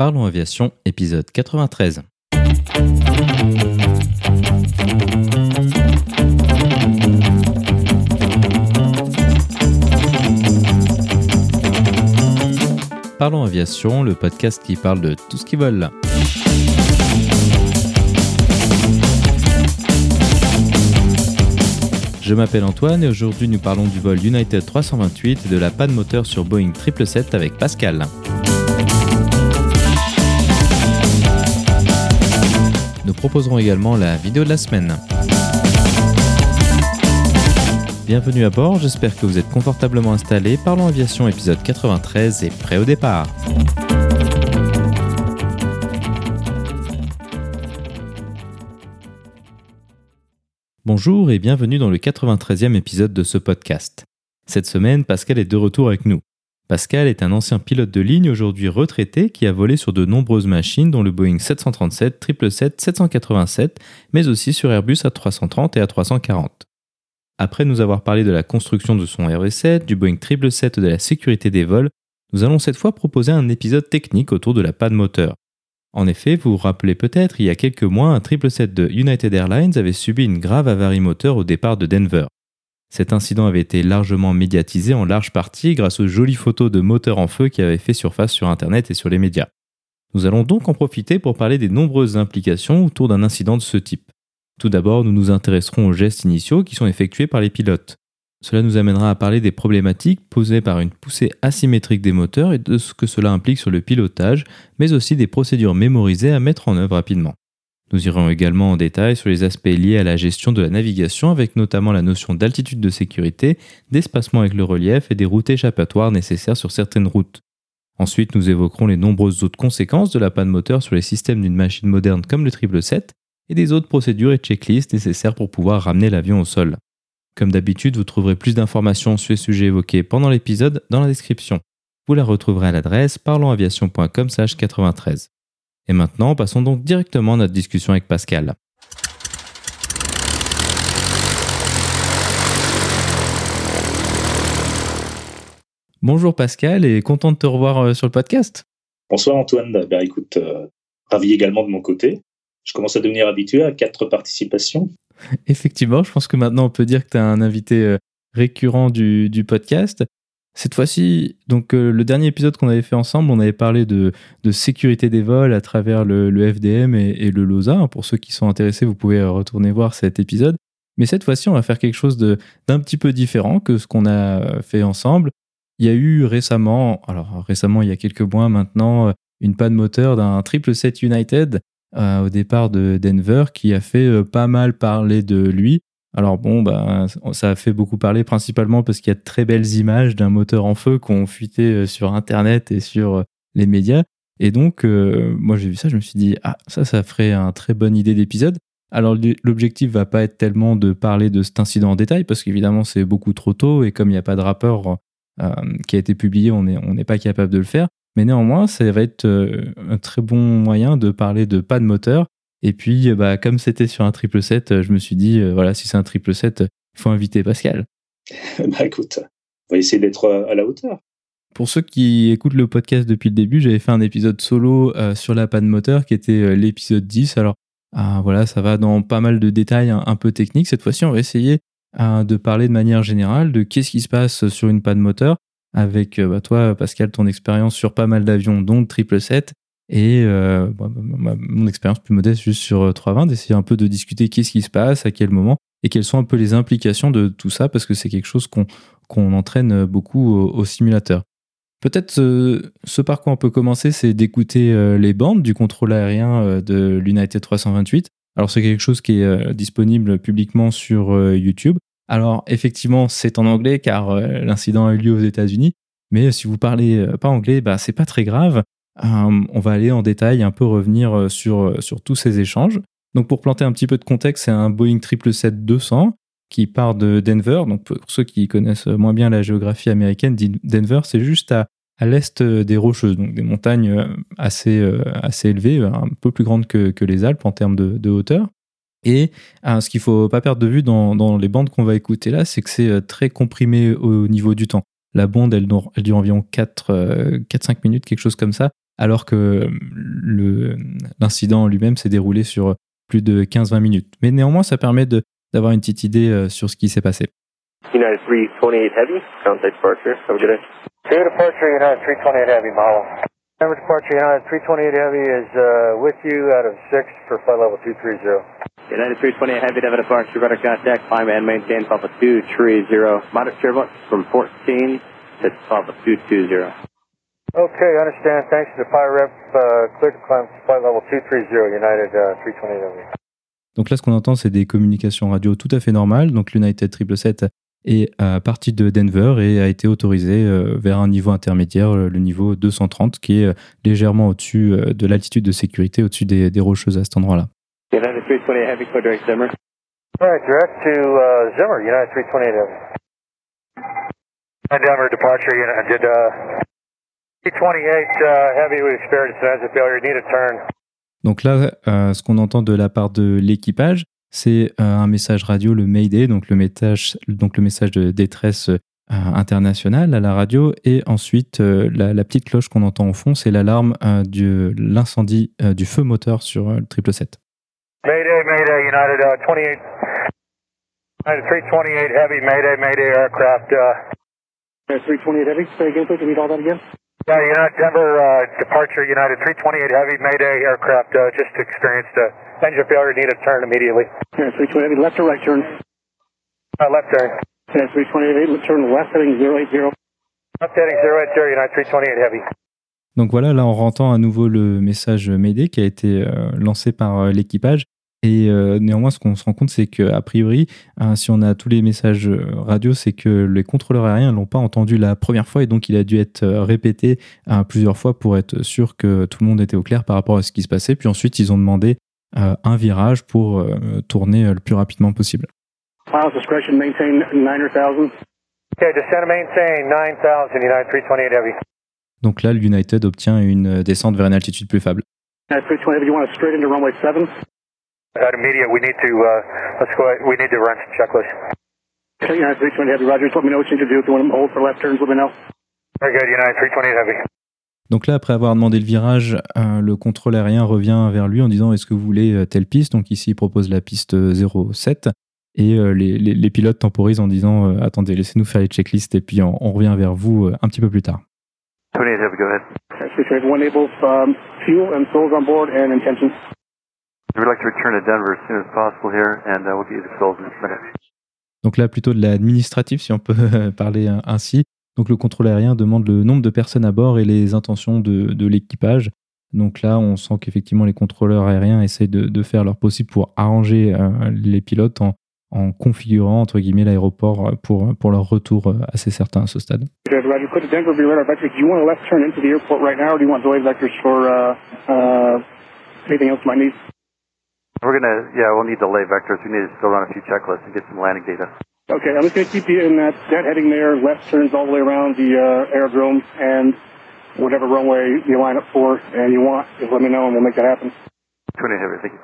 Parlons Aviation, épisode 93. Parlons Aviation, le podcast qui parle de tout ce qui vole. Je m'appelle Antoine et aujourd'hui nous parlons du vol United 328 et de la panne moteur sur Boeing 777 avec Pascal. Proposerons également la vidéo de la semaine. Bienvenue à bord, j'espère que vous êtes confortablement installés. Parlons Aviation épisode 93 et prêt au départ. Bonjour et bienvenue dans le 93e épisode de ce podcast. Cette semaine, Pascal est de retour avec nous. Pascal est un ancien pilote de ligne aujourd'hui retraité qui a volé sur de nombreuses machines dont le Boeing 737, 777, 787, mais aussi sur Airbus A330 et A340. Après nous avoir parlé de la construction de son RV7, du Boeing 777 et de la sécurité des vols, nous allons cette fois proposer un épisode technique autour de la panne moteur. En effet, vous vous rappelez peut-être, il y a quelques mois, un 777 de United Airlines avait subi une grave avarie moteur au départ de Denver. Cet incident avait été largement médiatisé en large partie grâce aux jolies photos de moteurs en feu qui avaient fait surface sur Internet et sur les médias. Nous allons donc en profiter pour parler des nombreuses implications autour d'un incident de ce type. Tout d'abord, nous nous intéresserons aux gestes initiaux qui sont effectués par les pilotes. Cela nous amènera à parler des problématiques posées par une poussée asymétrique des moteurs et de ce que cela implique sur le pilotage, mais aussi des procédures mémorisées à mettre en œuvre rapidement. Nous irons également en détail sur les aspects liés à la gestion de la navigation avec notamment la notion d'altitude de sécurité, d'espacement avec le relief et des routes échappatoires nécessaires sur certaines routes. Ensuite, nous évoquerons les nombreuses autres conséquences de la panne moteur sur les systèmes d'une machine moderne comme le 777 et des autres procédures et checklists nécessaires pour pouvoir ramener l'avion au sol. Comme d'habitude, vous trouverez plus d'informations sur les sujets évoqués pendant l'épisode dans la description. Vous la retrouverez à l'adresse parlonsaviation.com/93. Et maintenant, passons donc directement à notre discussion avec Pascal. Bonjour Pascal et content de te revoir euh, sur le podcast. Bonsoir Antoine, ben, écoute, euh, ravi également de mon côté. Je commence à devenir habitué à quatre participations. Effectivement, je pense que maintenant on peut dire que tu es un invité euh, récurrent du, podcast. Cette fois-ci, donc euh, le dernier épisode qu'on avait fait ensemble, on avait parlé de, sécurité des vols à travers le, FDM et, le LOSA. Pour ceux qui sont intéressés, vous pouvez euh, retourner voir cet épisode. Mais cette fois-ci, on va faire quelque chose d'un petit peu différent que ce qu'on a fait ensemble. Il y a eu récemment, alors récemment, il y a quelques mois maintenant, une panne moteur d'un 777 United euh, au départ de Denver qui a fait euh, pas mal parler de lui. Alors bon, bah, ça a fait beaucoup parler principalement parce qu'il y a de très belles images d'un moteur en feu qui ont fuité euh, sur Internet et sur les médias. Et donc, moi j'ai vu ça, je me suis dit, ah, ça, ça ferait un très bonne idée d'épisode. Alors l'objectif va pas être tellement de parler de cet incident en détail parce qu'évidemment c'est beaucoup trop tôt et comme il n'y a pas de rapport qui a été publié, on n'est pas capable de le faire. Mais néanmoins, ça va être euh, un très bon moyen de parler de pas de moteur. Et puis, bah, comme c'était sur un triple set, euh, je me suis dit, euh, voilà, si c'est un triple set, il faut inviter Pascal. bah écoute, on va essayer d'être à la hauteur. Pour ceux qui écoutent le podcast depuis le début, j'avais fait un épisode solo sur la panne moteur qui était l'épisode 10. Alors voilà, ça va dans pas mal de détails un, peu techniques. Cette fois-ci, on va essayer de parler de manière générale de qu'est-ce qui se passe sur une panne moteur avec euh, bah, toi, Pascal, ton expérience sur pas mal d'avions, dont le 777, et euh, bah, mon expérience plus modeste juste sur 320, euh, d'essayer un peu de discuter qu'est-ce qui se passe, à quel moment, et quelles sont un peu les implications de tout ça, parce que c'est quelque chose qu'on entraîne beaucoup au, simulateur. Peut-être ce, par quoi on peut commencer, c'est d'écouter les bandes du contrôle aérien de l'United 328. Alors c'est quelque chose qui est disponible publiquement sur YouTube. Alors effectivement, c'est en anglais car euh, l'incident a eu lieu aux États-Unis. Mais si vous parlez euh, pas anglais, bah, c'est pas très grave. Euh, on va aller en détail, un peu revenir sur, sur tous ces échanges. Donc pour planter un petit peu de contexte, c'est un Boeing 777-200 qui part de Denver. Donc pour ceux qui connaissent moins bien la géographie américaine, Denver, c'est juste à, à l'est des Rocheuses, donc des montagnes assez, assez élevées, un peu plus grandes que, que les Alpes en termes de, hauteur. Et euh, ce qu'il faut pas perdre de vue dans, les bandes qu'on va écouter là, c'est que c'est euh, très comprimé au niveau du temps. La bande, elle, dure environ 4-5 euh, minutes, quelque chose comme ça, alors que l'incident lui-même s'est déroulé sur plus de 15-20 minutes. Mais néanmoins, ça permet d'avoir une petite idée sur ce qui s'est passé. United 328 Heavy, contact departure. Have a good day. Two departure, United 328 Heavy, Mahalo. Number departure, United 328 Heavy is uh, with you out of 6 for flight level 230. United 328 Heavy, Devon departure, rudder contact, climb and maintain Papa 230. Moderate turbulence from 14 to Papa 220. Okay, understand. Thanks to the PIREP, uh, clear to climb flight level 230, United uh, 328 Heavy. Donc là, ce qu'on entend, c'est des communications radio tout à fait normales. Donc l'United 777 est à partir de Denver et a été autorisé euh, vers un niveau intermédiaire, le niveau 230, qui est euh, légèrement au-dessus euh, de l'altitude de sécurité, au-dessus des, des, rocheuses à cet endroit-là. United 328 Heavy, clear direct Zimmer. All right, direct to uh, Zimmer, United 328 Heavy. Denver departure, United, uh, Donc là, euh, ce qu'on entend de la part de l'équipage, c'est euh, un message radio, le Mayday, donc le message, donc le message de détresse euh, internationale à la radio. Et ensuite, euh, la, la, petite cloche qu'on entend au fond, c'est l'alarme de l'incendie du feu moteur sur le 777. Mayday, Mayday, United uh, 28, United 328 Heavy, Mayday, Mayday aircraft. Uh, 328 Heavy, say again, please, read all that again? Yeah, United Denver uh, departure, United 328 Heavy, Mayday aircraft uh, just experienced a engine failure, need a turn immediately. Yeah, 328 Heavy, left or right turn? Uh, left turn. Yeah, 328 Heavy, turn left heading 080. Left heading 080, United 328 Heavy. Donc voilà, là on entend à nouveau le message Mayday qui a été euh, lancé par euh, l'équipage et euh, néanmoins, ce qu'on se rend compte, c'est qu'a priori, hein, si on a tous les messages euh, radio, c'est que les contrôleurs aériens ne l'ont pas entendu la première fois et donc il a dû être euh, répété euh, plusieurs fois pour être sûr que tout le monde était au clair par rapport à ce qui se passait. Puis ensuite, ils ont demandé euh, un virage pour euh, tourner le plus rapidement possible. Pilot's discretion, maintain 9,000. Okay, descend and maintain 9000, United 328 Heavy. Donc là, l'United obtient une descente vers une altitude plus fable. United 328 Heavy, you want to straight into runway 7? At immediate, we need to uh, let's go. We need to run some checklists. Okay, United 320 Heavy, Roger. Just let me know what you need to do. If you want to hold for left turns, let me know. Very good, United 328 Heavy. Donc là, après avoir demandé le virage, euh, le contrôle aérien revient vers lui en disant est-ce que vous voulez euh, telle piste? Donc ici, il propose la piste 07 et euh, les, les, les, pilotes temporisent en disant euh, attendez, laissez-nous faire les checklists et puis on, on revient vers vous un petit peu plus tard. 28 Heavy, go ahead. We'd like to return to Denver as soon as possible here, and uh, we'll get you the souls in a minute. Donc là, plutôt de l'administratif, si on peut parler ainsi. Donc le contrôle aérien demande le nombre de personnes à bord et les intentions de, de l'équipage. Donc là, on sent qu'effectivement les contrôleurs aériens essayent de, de, faire leur possible pour arranger euh, les pilotes en, en, configurant entre guillemets l'aéroport pour, pour leur retour assez certain à ce stade. We're gonna, yeah, we'll need delay vectors. We need to still run a few checklists and get some landing data. Okay, I'm just gonna keep you in that, that heading there, left turns all the way around the uh, aerodrome, and whatever runway you line up for and you want, just let me know and we'll make that happen. 20 heavy, thank you.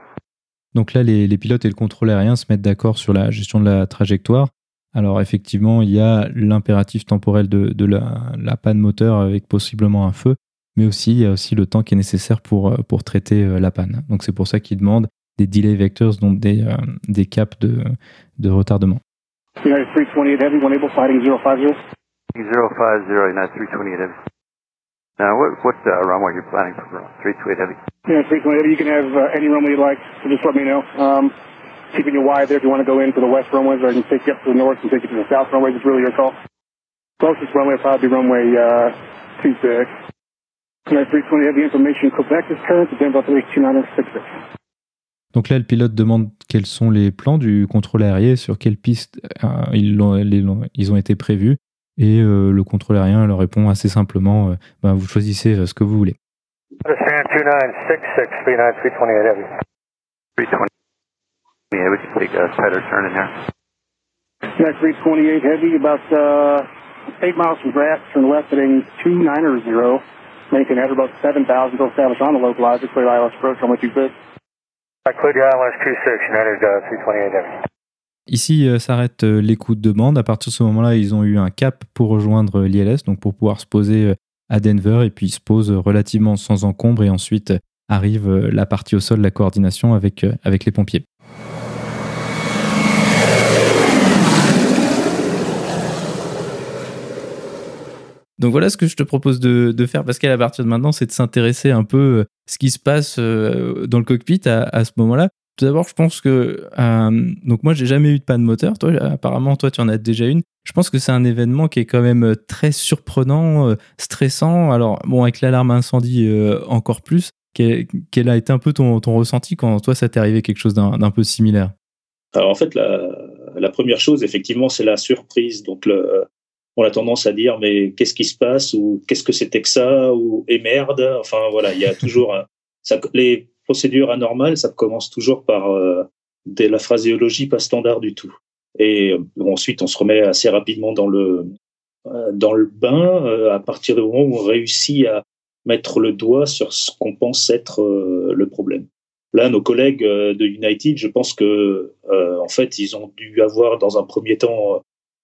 Donc là, les, les pilotes et le contrôle aérien se mettent d'accord sur la gestion de la trajectoire. Alors effectivement, il y a l'impératif temporel de, de la, la, panne moteur avec possiblement un feu, mais aussi il y a aussi le temps qui est nécessaire pour, pour traiter la panne. Donc c'est pour ça qu'ils demandent des delay vectors, donc des, euh, des caps de, de retardement. United 328 Heavy, one able fighting 050. 050, United 328 Heavy. Now, what, what uh, runway are you planning for 328 Heavy? Yeah, 328 Heavy, you can have uh, any runway you like, so just let me know. Um, keeping you wide there if you want to go into the west runways, or I can take you up to the north and take you to the south runways. It's really your call. Closest runway will probably be runway uh, 26. United 320 Heavy information, Quebec is current to Denver 32966. Donc là, le pilote demande quels sont les plans du contrôle aérien, sur quelles pistes euh, ils, ont, les, ils, ont, été prévus. Et euh, le contrôle aérien leur répond assez simplement euh, ben, vous choisissez ce que vous voulez. Ici euh, s'arrête euh, l'écoute de bande. À partir de ce moment-là, ils ont eu un cap pour rejoindre l'ILS, donc pour pouvoir se poser euh, à Denver et puis se pose relativement sans encombre et ensuite arrive la partie au sol, la coordination avec, avec les pompiers. Donc voilà ce que je te propose de, de faire, Pascal, à partir de maintenant, c'est de s'intéresser un peu à ce qui se passe dans le cockpit à, à ce moment-là. Tout d'abord, je pense que euh, donc moi j'ai jamais eu de panne moteur. Toi, apparemment, toi tu en as déjà une. Je pense que c'est un événement qui est quand même euh, très surprenant, euh, stressant. Alors bon, avec l'alarme incendie encore plus. Quel, a été un peu ton, ton ressenti quand toi ça t'est arrivé quelque chose d'un peu similaire? Alors en fait, la, la première chose, effectivement, c'est la surprise. Donc le, on a tendance à dire mais qu'est-ce qui se passe ou qu'est-ce que c'était que ça ou et merde. Enfin voilà, il y a toujours ça, les procédure anormale, ça commence toujours par euh, de la phraséologie pas standard du tout. Et euh, ensuite, on se remet assez rapidement dans le euh, dans le bain à partir du moment où on réussit à mettre le doigt sur ce qu'on pense être le problème. Là, nos collègues de United, je pense que en fait, ils ont dû avoir dans un premier temps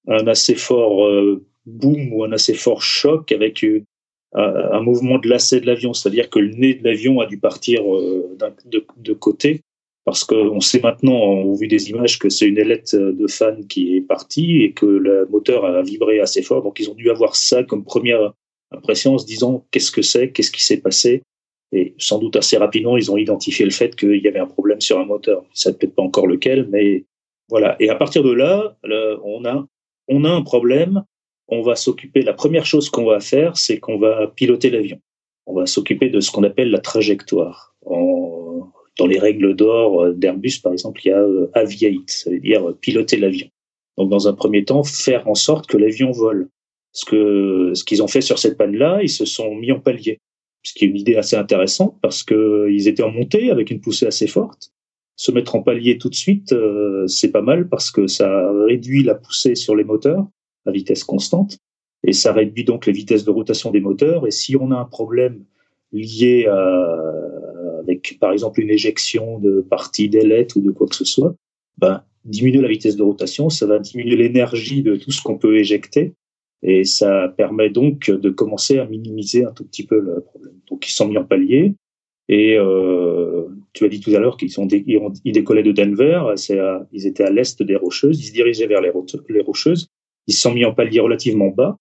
un assez fort boom ou un assez fort choc avec un mouvement de lacet de l'avion, c'est-à-dire que le nez de l'avion a dû partir euh, de, de, côté, parce qu'on sait maintenant, au vu des images, que c'est une ailette de fan qui est partie et que le moteur a vibré assez fort. Donc ils ont dû avoir ça comme première impression en se disant qu'est-ce que c'est, qu'est-ce qui s'est passé? Et sans doute assez rapidement, ils ont identifié le fait qu'il y avait un problème sur un moteur. Ça peut-être pas encore lequel, mais voilà. Et à partir de là, on a on a un problème on va s'occuper, la première chose qu'on va faire, c'est qu'on va piloter l'avion. On va s'occuper de ce qu'on appelle la trajectoire. dans les règles d'or d'Airbus, par exemple, il y a euh, aviate, ça veut dire piloter l'avion. Donc, dans un premier temps, faire en sorte que l'avion vole. Ce que ce qu'ils ont fait sur cette panne-là, ils se sont mis en palier, ce qui est une idée assez intéressante parce que ils étaient en montée avec une poussée assez forte. Se mettre en palier tout de suite, euh, c'est pas mal parce que ça réduit la poussée sur les moteurs à vitesse constante. Et ça réduit donc les vitesses de rotation des moteurs. Et si on a un problème lié à, avec, par exemple, une éjection de partie d'ailette ou de quoi que ce soit, ben, diminuer la vitesse de rotation, ça va diminuer l'énergie de tout ce qu'on peut éjecter. Et ça permet donc de commencer à minimiser un tout petit peu le problème. Donc, ils sont mis en palier. Et euh, tu as dit tout à l'heure qu'ils sont ils décollaient de Denver. ils étaient à l'est des Rocheuses. Ils se dirigeaient vers les, Rocheuses. Ils se sont mis en palier relativement bas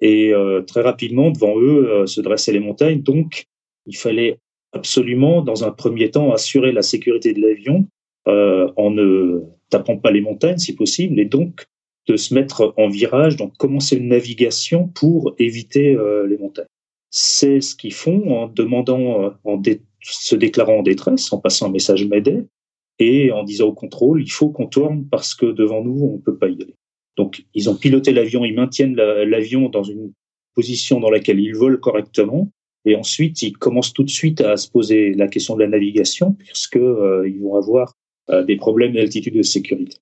et euh, très rapidement devant eux euh, se dressaient les montagnes. Donc il fallait absolument, dans un premier temps, assurer la sécurité de l'avion en ne tapant pas les montagnes si possible et donc de se mettre en virage, donc commencer une navigation pour éviter les montagnes. C'est ce qu'ils font en demandant, en se déclarant en détresse, en passant un message Mayday et en disant au contrôle, il faut qu'on tourne parce que devant nous, on ne peut pas y aller. Donc, ils ont piloté l'avion, ils maintiennent l'avion dans une position dans laquelle ils volent correctement. Et ensuite, ils commencent tout de suite à se poser la question de la navigation, puisque euh, ils vont avoir euh, des problèmes d'altitude de sécurité.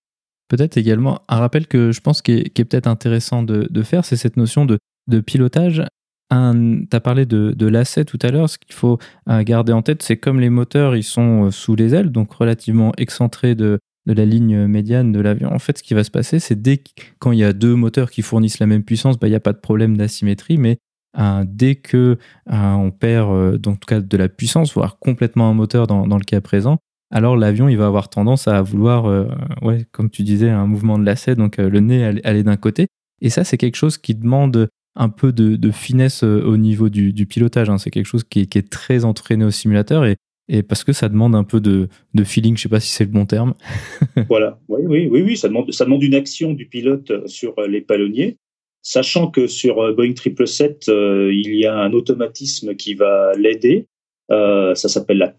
Peut-être également un rappel que je pense qui est, peut-être intéressant de, faire, c'est cette notion de, pilotage. Tu as parlé de, de tout à l'heure. Ce qu'il faut euh, garder en tête, c'est comme les moteurs, ils sont sous les ailes, donc relativement excentrés de, la ligne médiane de l'avion. En fait, ce qui va se passer, c'est dès quand il y a deux moteurs qui fournissent la même puissance, bah, il n'y a pas de problème d'asymétrie, mais euh, dès que euh, on perd, euh, dans tout cas, de la puissance, voire complètement un moteur dans, le cas présent, alors l'avion, il va avoir tendance à vouloir, ouais, comme tu disais, un mouvement de lacet, donc le nez aller, d'un côté. Et ça, c'est quelque chose qui demande un peu de, finesse au niveau du, pilotage. Hein. C'est quelque chose qui est, très entraîné au simulateur et parce que ça demande un peu de, feeling, je sais pas si c'est le bon terme. voilà, oui, oui, oui, oui, ça demande, une action du pilote euh, sur euh, les palonniers, sachant que sur euh, Boeing 777, il y a un automatisme qui va l'aider. ça s'appelle la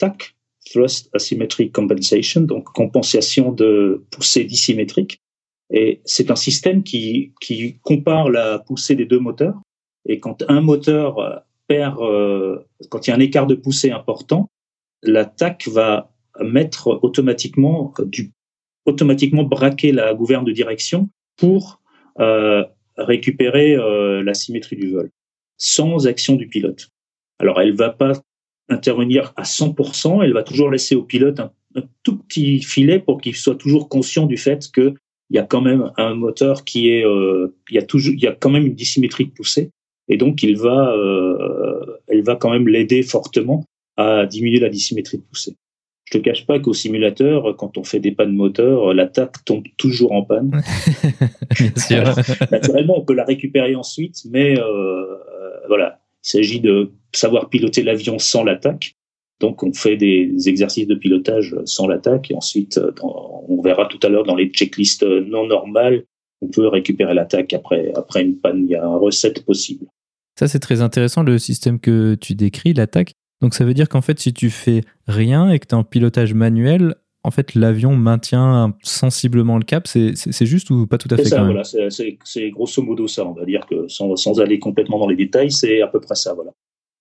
Thrust Asymmetric Compensation, donc compensation de poussée dissymétrique. Et c'est un système qui, qui compare la poussée des deux moteurs. Et quand un moteur perd, quand il y a un écart de poussée important, l'attaque va mettre automatiquement du automatiquement braquer la gouverne de direction pour euh, récupérer euh, la symétrie du vol sans action du pilote. Alors elle va pas intervenir à 100%, elle va toujours laisser au pilote un, tout petit filet pour qu'il soit toujours conscient du fait que il y a quand même un moteur qui est, euh, il y a toujours, il y a quand même une dissymétrie de poussée Et donc, il va, euh, elle va quand même l'aider fortement à diminuer la dissymétrie de poussée. Je te cache pas qu'au simulateur, quand on fait des pannes moteurs, l'attaque tombe toujours en panne. Bien sûr. Naturellement, on peut la récupérer ensuite, mais euh, voilà, il s'agit de savoir piloter l'avion sans l'attaque. Donc, on fait des exercices de pilotage sans l'attaque et ensuite, on verra tout à l'heure dans les checklists non normales, on peut récupérer l'attaque après, après une panne. Il y a un recette possible. Ça, c'est très intéressant, le système que tu décris, l'attaque. Donc, ça veut dire qu'en fait, si tu fais rien et que tu es en pilotage manuel, en fait, l'avion maintient sensiblement le cap. C'est juste ou pas tout à fait ça, voilà, c'est grosso modo ça. On va dire que sans, sans aller complètement dans les détails, c'est à peu près ça. Voilà.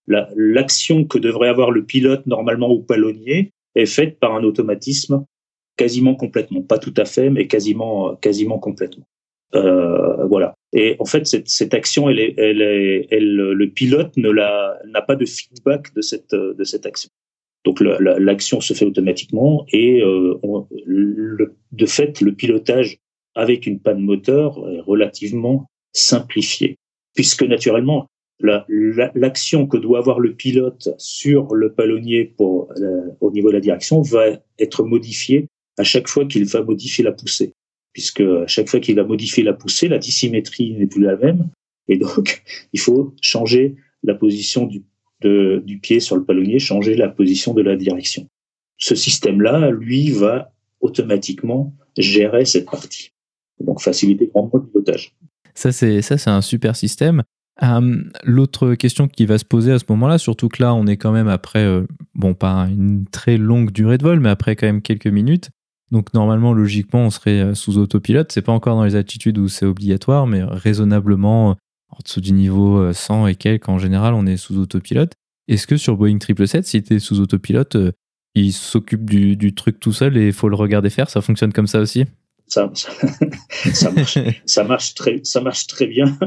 L'action que devrait avoir le pilote normalement au palonnier est faite par un automatisme quasiment complètement, pas tout à fait, mais quasiment, quasiment complètement. Euh, voilà. Et en fait, cette, cette action, elle est, elle est, elle, le pilote ne l'a, n'a pas de feedback de cette, de cette action. Donc l'action se fait automatiquement et euh, le, de fait, le pilotage avec une panne moteur est relativement simplifié, puisque naturellement, l'action la, que doit avoir le pilote sur le palonnier pour, euh, au niveau de la direction va être modifiée à chaque fois qu'il va modifier la poussée puisque à chaque fois qu'il va modifier la poussée, la dissymétrie n'est plus la même, et donc il faut changer la position du, du pied sur le palonnier, changer la position de la direction. Ce système-là, lui, va automatiquement gérer cette partie, donc faciliter grandement le pilotage. Ça, c'est un super système. Hum, l'autre question qui va se poser à ce moment-là, surtout que là, on est quand même après, euh, bon, pas une très longue durée de vol, mais après quand même quelques minutes, donc normalement, logiquement, on serait euh, sous autopilote. C'est pas encore dans les attitudes où c'est obligatoire, mais raisonnablement euh, en dessous du niveau 100 euh, et quelques, en général, on est sous autopilote. Est-ce que sur Boeing 777, si tu sous autopilote, il s'occupe du, truc tout seul et il faut le regarder faire? Ça fonctionne comme ça aussi? ça, marche, ça, marche, très, ça marche très bien.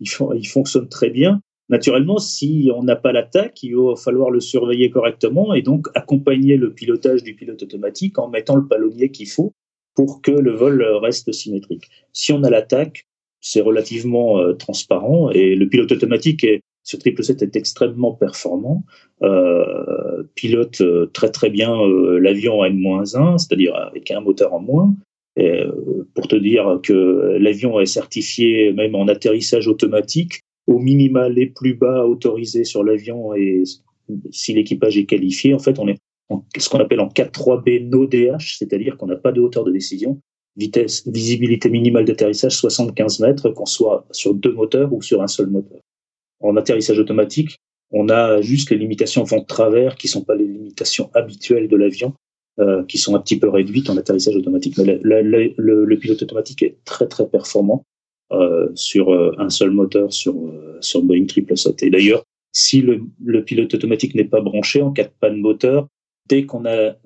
Il, il fonctionne très bien. Naturellement, si on n'a pas l'attaque, il va falloir le surveiller correctement et donc accompagner le pilotage du pilote automatique en mettant le palonnier qu'il faut pour que le vol reste symétrique. Si on a l'attaque, c'est relativement euh, transparent et le pilote automatique est, sur 777 est extrêmement performant, euh, pilote euh, très très bien l'avion à N-1, c'est-à-dire avec un moteur en moins. Et, pour te dire que l'avion est certifié même en atterrissage automatique au minima les plus bas autorisés sur l'avion et si l'équipage est qualifié, en fait, on est en ce qu'on appelle en 4-3B no DH, c'est-à-dire qu'on n'a pas de hauteur de décision, vitesse, visibilité minimale d'atterrissage 75 mètres, qu'on soit sur deux moteurs ou sur un seul moteur. En atterrissage automatique, on a juste les limitations vent de travers qui sont pas les limitations habituelles de l'avion, euh, qui sont un petit peu réduites en atterrissage automatique. Mais le, le pilote automatique est très très performant. Euh, sur euh, un seul moteur sur, euh, sur Boeing 777. Et d'ailleurs, si le, le, pilote automatique n'est pas branché en cas de panne moteur, dès qu'on a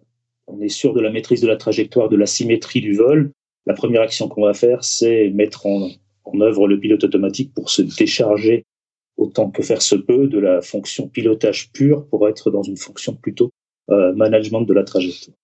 on est sûr de la maîtrise de la trajectoire, de la symétrie du vol, la première action qu'on va faire, c'est mettre en, en, œuvre le pilote automatique pour se décharger autant que faire se peut de la fonction pilotage pur pour être dans une fonction plutôt euh, management de la trajectoire.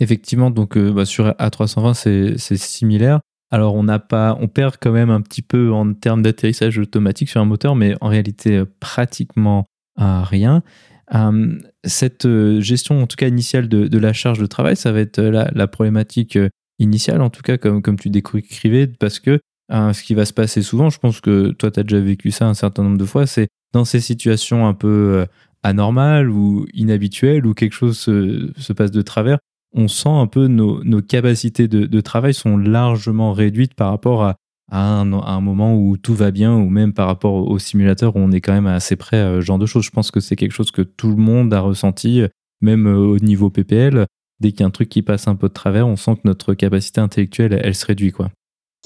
Effectivement, donc bah sur A320, c'est similaire. Alors on pas, on perd quand même un petit peu en termes d'atterrissage automatique sur un moteur, mais en réalité euh, pratiquement rien. Hum, cette euh, gestion, en tout cas initiale de, la charge de travail, ça va être euh, la, problématique initiale, en tout cas comme, comme tu décrivais, parce que ce qui va se passer souvent, je pense que toi tu as déjà vécu ça un certain nombre de fois, c'est dans ces situations un peu anormales ou inhabituelles où quelque chose se passe de travers, on sent un peu nos, nos capacités de, travail sont largement réduites par rapport à, un, moment où tout va bien ou même par rapport au, simulateur où on est quand même assez près à ce genre de choses. Je pense que c'est quelque chose que tout le monde a ressenti, même euh, au niveau PPL. Dès qu'il y a un truc qui passe un peu de travers, on sent que notre capacité intellectuelle, elle, se réduit. quoi.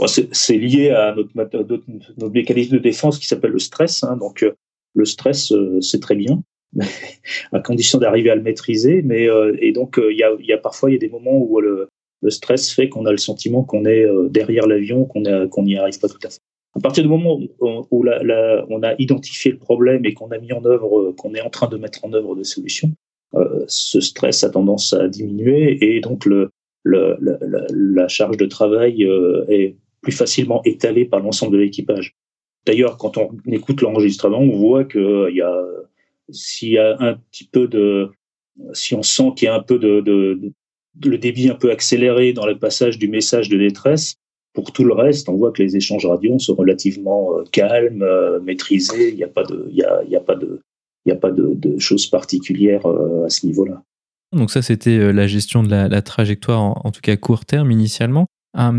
C'est lié à notre, mécanisme de défense qui s'appelle le stress. Hein. Donc, euh, le stress, euh, c'est très bien. à condition d'arriver à le maîtriser. Mais euh, et donc euh, il y a, parfois il y a des moments où le, le stress fait qu'on a le sentiment qu'on est euh, derrière l'avion, qu'on n'y arrive pas tout à fait. À partir du moment où, on a identifié le problème et qu'on a mis en œuvre, qu'on est en train de mettre en œuvre des solutions, euh, ce stress a tendance à diminuer et donc la, charge de travail est plus facilement étalée par l'ensemble de l'équipage. D'ailleurs, quand on écoute l'enregistrement, on voit que y a, s'il y a un petit peu de, si on sent qu'il y a un peu de, le débit un peu accéléré dans le passage du message de détresse, pour tout le reste, on voit que les échanges radio sont relativement euh, calmes, euh, maîtrisés. Il n'y a pas de, choses particulières euh, à ce niveau-là. Donc ça, c'était la gestion de la, trajectoire, en, tout cas court terme initialement.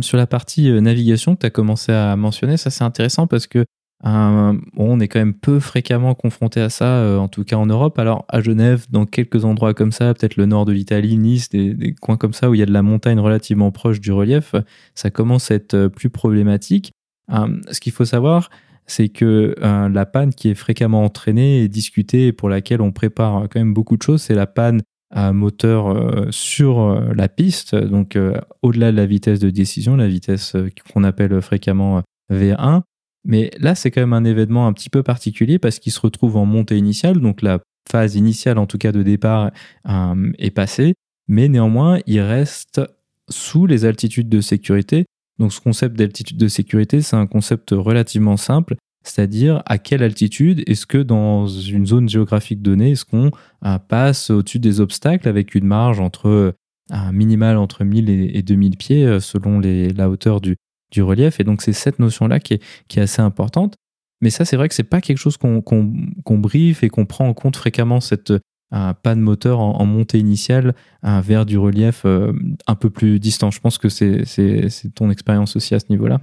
Sur la partie navigation que tu as commencé à mentionner, ça c'est intéressant parce que euh, on est quand même peu fréquemment confronté à ça, euh, en tout cas en Europe. Alors à Genève, dans quelques endroits comme ça, peut-être le nord de l'Italie, Nice, des, coins comme ça où il y a de la montagne relativement proche du relief, ça commence à être euh, plus problématique. ce qu'il faut savoir, c'est que la panne qui est fréquemment entraînée et discutée et pour laquelle on prépare quand même beaucoup de choses, c'est la panne à moteur sur la piste, donc au-delà de la vitesse de décision, la vitesse qu'on appelle fréquemment V1. Mais là, c'est quand même un événement un petit peu particulier parce qu'il se retrouve en montée initiale, donc la phase initiale en tout cas de départ euh, est passée, mais néanmoins, il reste sous les altitudes de sécurité. Donc ce concept d'altitude de sécurité, c'est un concept relativement simple, c'est-à-dire à quelle altitude est-ce que dans une zone géographique donnée, est-ce qu'on euh, passe au-dessus des obstacles avec une marge entre un minimal entre 1000 et 2000 pieds euh, selon la hauteur du, du relief. Et donc, c'est cette notion-là qui est, qui est assez importante. Mais ça, c'est vrai que c'est pas quelque chose qu'on qu briefe et qu'on prend en compte fréquemment, cette euh, panne moteur en, montée initiale euh, vers du relief euh, un peu plus distant. Je pense que c'est ton expérience aussi à ce niveau-là.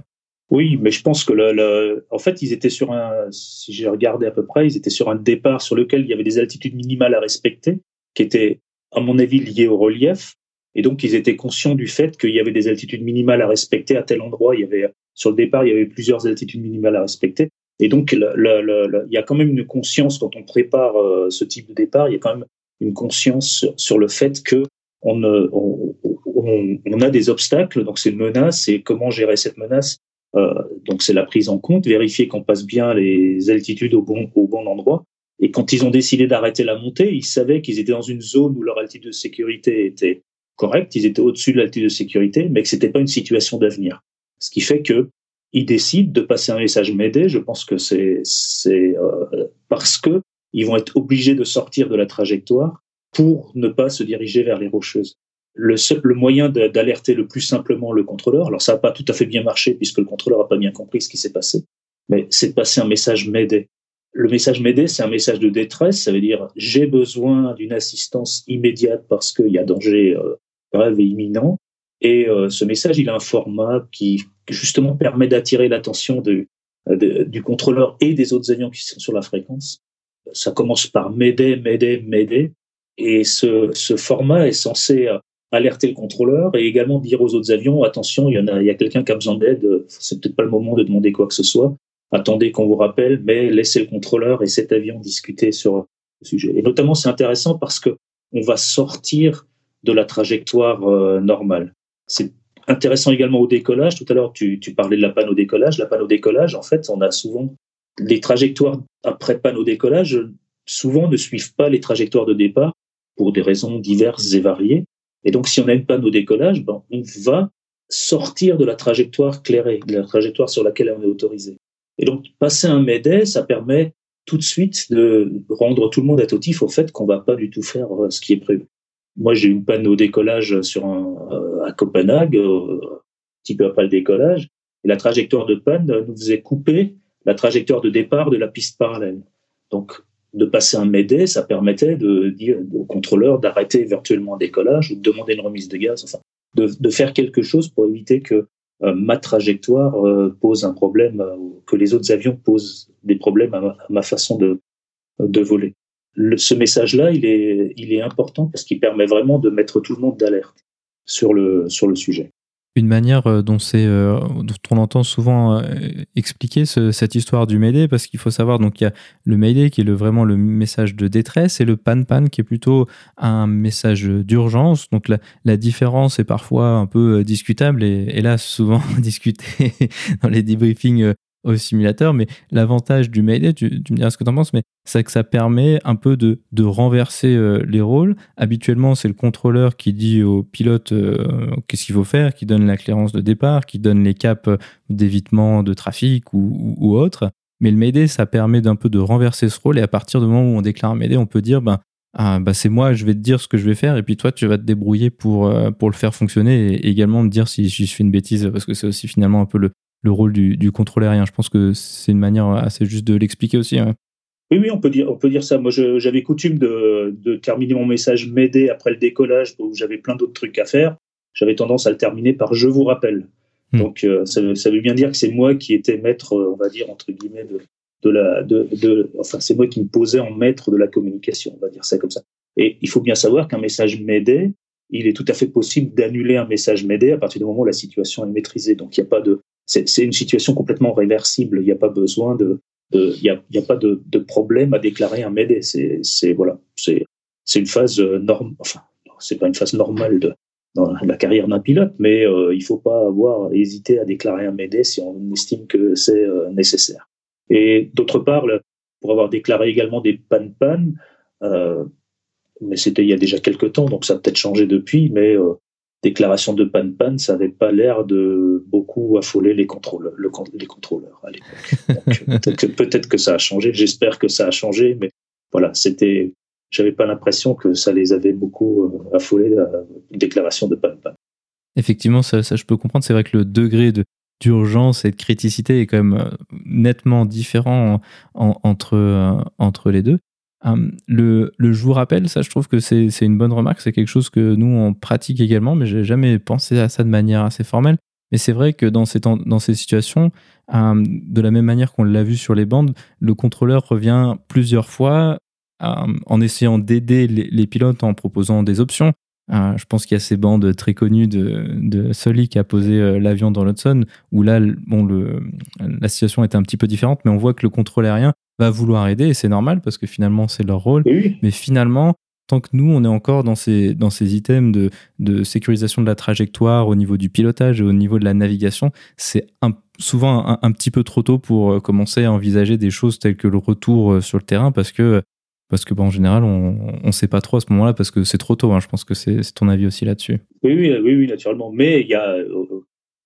Oui, mais je pense que le, le, en fait, ils étaient sur un, si j'ai regardé à peu près, ils étaient sur un départ sur lequel il y avait des altitudes minimales à respecter, qui étaient, à mon avis, liées au relief. Et donc, ils étaient conscients du fait qu'il y avait des altitudes minimales à respecter à tel endroit. Il y avait, sur le départ, il y avait plusieurs altitudes minimales à respecter. Et donc, il y a quand même une conscience quand on prépare euh, ce type de départ. Il y a quand même une conscience sur le fait que on, a des obstacles. Donc, c'est une menace. Et comment gérer cette menace euh, Donc, c'est la prise en compte, vérifier qu'on passe bien les altitudes au bon endroit. Et quand ils ont décidé d'arrêter la montée, ils savaient qu'ils étaient dans une zone où leur altitude de sécurité était correct, ils étaient au-dessus de l'altitude de sécurité, mais que c'était pas une situation d'avenir. Ce qui fait que ils décident de passer un message m'aider. Je pense que c'est euh, parce que ils vont être obligés de sortir de la trajectoire pour ne pas se diriger vers les rocheuses. Le, seul, moyen d'alerter le plus simplement le contrôleur, alors ça n'a pas tout à fait bien marché puisque le contrôleur n'a pas bien compris ce qui s'est passé, mais c'est de passer un message m'aider. Le message m'aider, c'est un message de détresse, ça veut dire j'ai besoin d'une assistance immédiate parce qu'il y a danger euh, grave et imminent. Et euh, ce message, il a un format qui justement permet d'attirer l'attention de, de, du contrôleur et des autres avions qui sont sur la fréquence. Ça commence par m'aider, m'aider, m'aider. Et ce, ce format est censé euh, alerter le contrôleur et également dire aux autres avions attention, il y en a, il y a quelqu'un qui a besoin d'aide. C'est peut-être pas le moment de demander quoi que ce soit. Attendez qu'on vous rappelle, mais laissez le contrôleur et cet avion discuter sur le sujet. Et notamment, c'est intéressant parce que on va sortir de la trajectoire euh, normale. C'est intéressant également au décollage. Tout à l'heure, tu, parlais de la panne au décollage. La panne au décollage, en fait, on a souvent les trajectoires après panne au décollage, souvent ne suivent pas les trajectoires de départ pour des raisons diverses et variées. Et donc, si on a une panne au décollage, ben, on va sortir de la trajectoire clairée, de la trajectoire sur laquelle on est autorisé. Et donc, passer un MEDE, ça permet tout de suite de rendre tout le monde attentif au fait qu'on va pas du tout faire euh, ce qui est prévu. Moi, j'ai eu une panne au décollage sur un, euh, à Copenhague, euh, un petit peu après le décollage. Et la trajectoire de panne nous faisait couper la trajectoire de départ de la piste parallèle. Donc, de passer un MEDE, ça permettait au contrôleur d'arrêter virtuellement un décollage ou de demander une remise de gaz, enfin, de, faire quelque chose pour éviter que euh, ma trajectoire pose un problème, euh, que les autres avions posent des problèmes à ma, à ma façon de, de voler ce message-là, il est, important parce qu'il permet vraiment de mettre tout le monde d'alerte sur le, sujet. Une manière euh, euh, dont on entend souvent euh, expliquer ce, cette histoire du Mayday, parce qu'il faut savoir, donc il y a le Mayday qui est vraiment le message de détresse et le Pan-Pan qui est plutôt un message d'urgence. Donc la, différence est parfois un peu discutable et hélas souvent discutée dans les debriefings au simulateur, mais l'avantage du Mayday, tu, me diras ce que tu en penses, mais c'est que ça permet un peu de, de renverser euh, les rôles. Habituellement, c'est le contrôleur qui dit au pilote euh, qu'est-ce qu'il faut faire, qui donne la clairance de départ, qui donne les caps d'évitement de trafic ou, autre. Mais le Mayday, ça permet d'un peu de renverser ce rôle et à partir du moment où on déclare un Mayday, on peut dire ben, ah, bah, c'est moi, je vais te dire ce que je vais faire et puis toi, tu vas te débrouiller pour, euh, pour le faire fonctionner et également me dire si, je fais une bêtise parce que c'est aussi finalement un peu le, le rôle du, du contrôle aérien. Je pense que c'est une manière assez juste de l'expliquer aussi. Oui, oui, on peut dire, on peut dire ça. Moi, j'avais coutume de, de, terminer mon message m'aider après le décollage où j'avais plein d'autres trucs à faire. J'avais tendance à le terminer par je vous rappelle. Hmm. Donc, euh, ça, ça, veut bien dire que c'est moi qui étais maître, euh, on va dire, entre guillemets, de, de la, de, de enfin, c'est moi qui me posais en maître de la communication, on va dire ça comme ça. Et il faut bien savoir qu'un message m'aidait, il est tout à fait possible d'annuler un message m'aider à partir du moment où la situation est maîtrisée. Donc, il n'y a pas de, c'est une situation complètement réversible. Il n'y a pas besoin de, il n'y a, pas de, problème à déclarer un MAID. C'est voilà, c'est une phase euh, normale. Enfin, c'est pas une phase normale de dans la carrière d'un pilote, mais euh, il faut pas avoir hésité à déclarer un MAID si on estime que c'est euh, nécessaire. Et d'autre part, pour avoir déclaré également des pannes-pannes, mais c'était il y a déjà quelques temps, donc ça a peut-être changé depuis, mais déclaration de panne-panne, ça n'avait pas l'air de beaucoup affoler les, contrôleurs, le, les contrôleurs à l'époque. peut-être, peut-être que ça a changé, j'espère que ça a changé, mais voilà, c'était, j'avais pas l'impression que ça les avait beaucoup euh, affolés, la déclaration de panne-panne. Effectivement, ça, je peux comprendre. C'est vrai que le degré de, d'urgence et de criticité est quand même euh, nettement différent entre, euh, entre les deux. Hum, le, le, je vous rappelle, ça je trouve que c'est une bonne remarque, c'est quelque chose que nous on pratique également, mais j'ai jamais pensé à ça de manière assez formelle. Mais c'est vrai que dans ces, dans ces situations, hum, de la même manière qu'on l'a vu sur les bandes, le contrôleur revient plusieurs fois hum, en essayant d'aider les, pilotes en proposant des options. Je pense qu'il y a ces bandes très connues de, de Sully qui a posé euh, l'avion dans l'Hudson, où là, bon, le, la situation est un petit peu différente, mais on voit que le contrôle aérien va vouloir aider, et c'est normal parce que finalement, c'est leur rôle. Mais finalement, tant que nous, on est encore dans ces, dans ces items de, de sécurisation de la trajectoire au niveau du pilotage et au niveau de la navigation, c'est souvent un, un, petit peu trop tôt pour euh, commencer à envisager des choses telles que le retour sur le terrain parce que parce que, bon, en général, on ne sait pas trop à ce moment-là parce que c'est trop tôt. Hein. Je pense que c'est ton avis aussi là-dessus. Oui, oui, oui, oui, naturellement. Mais il y a, euh,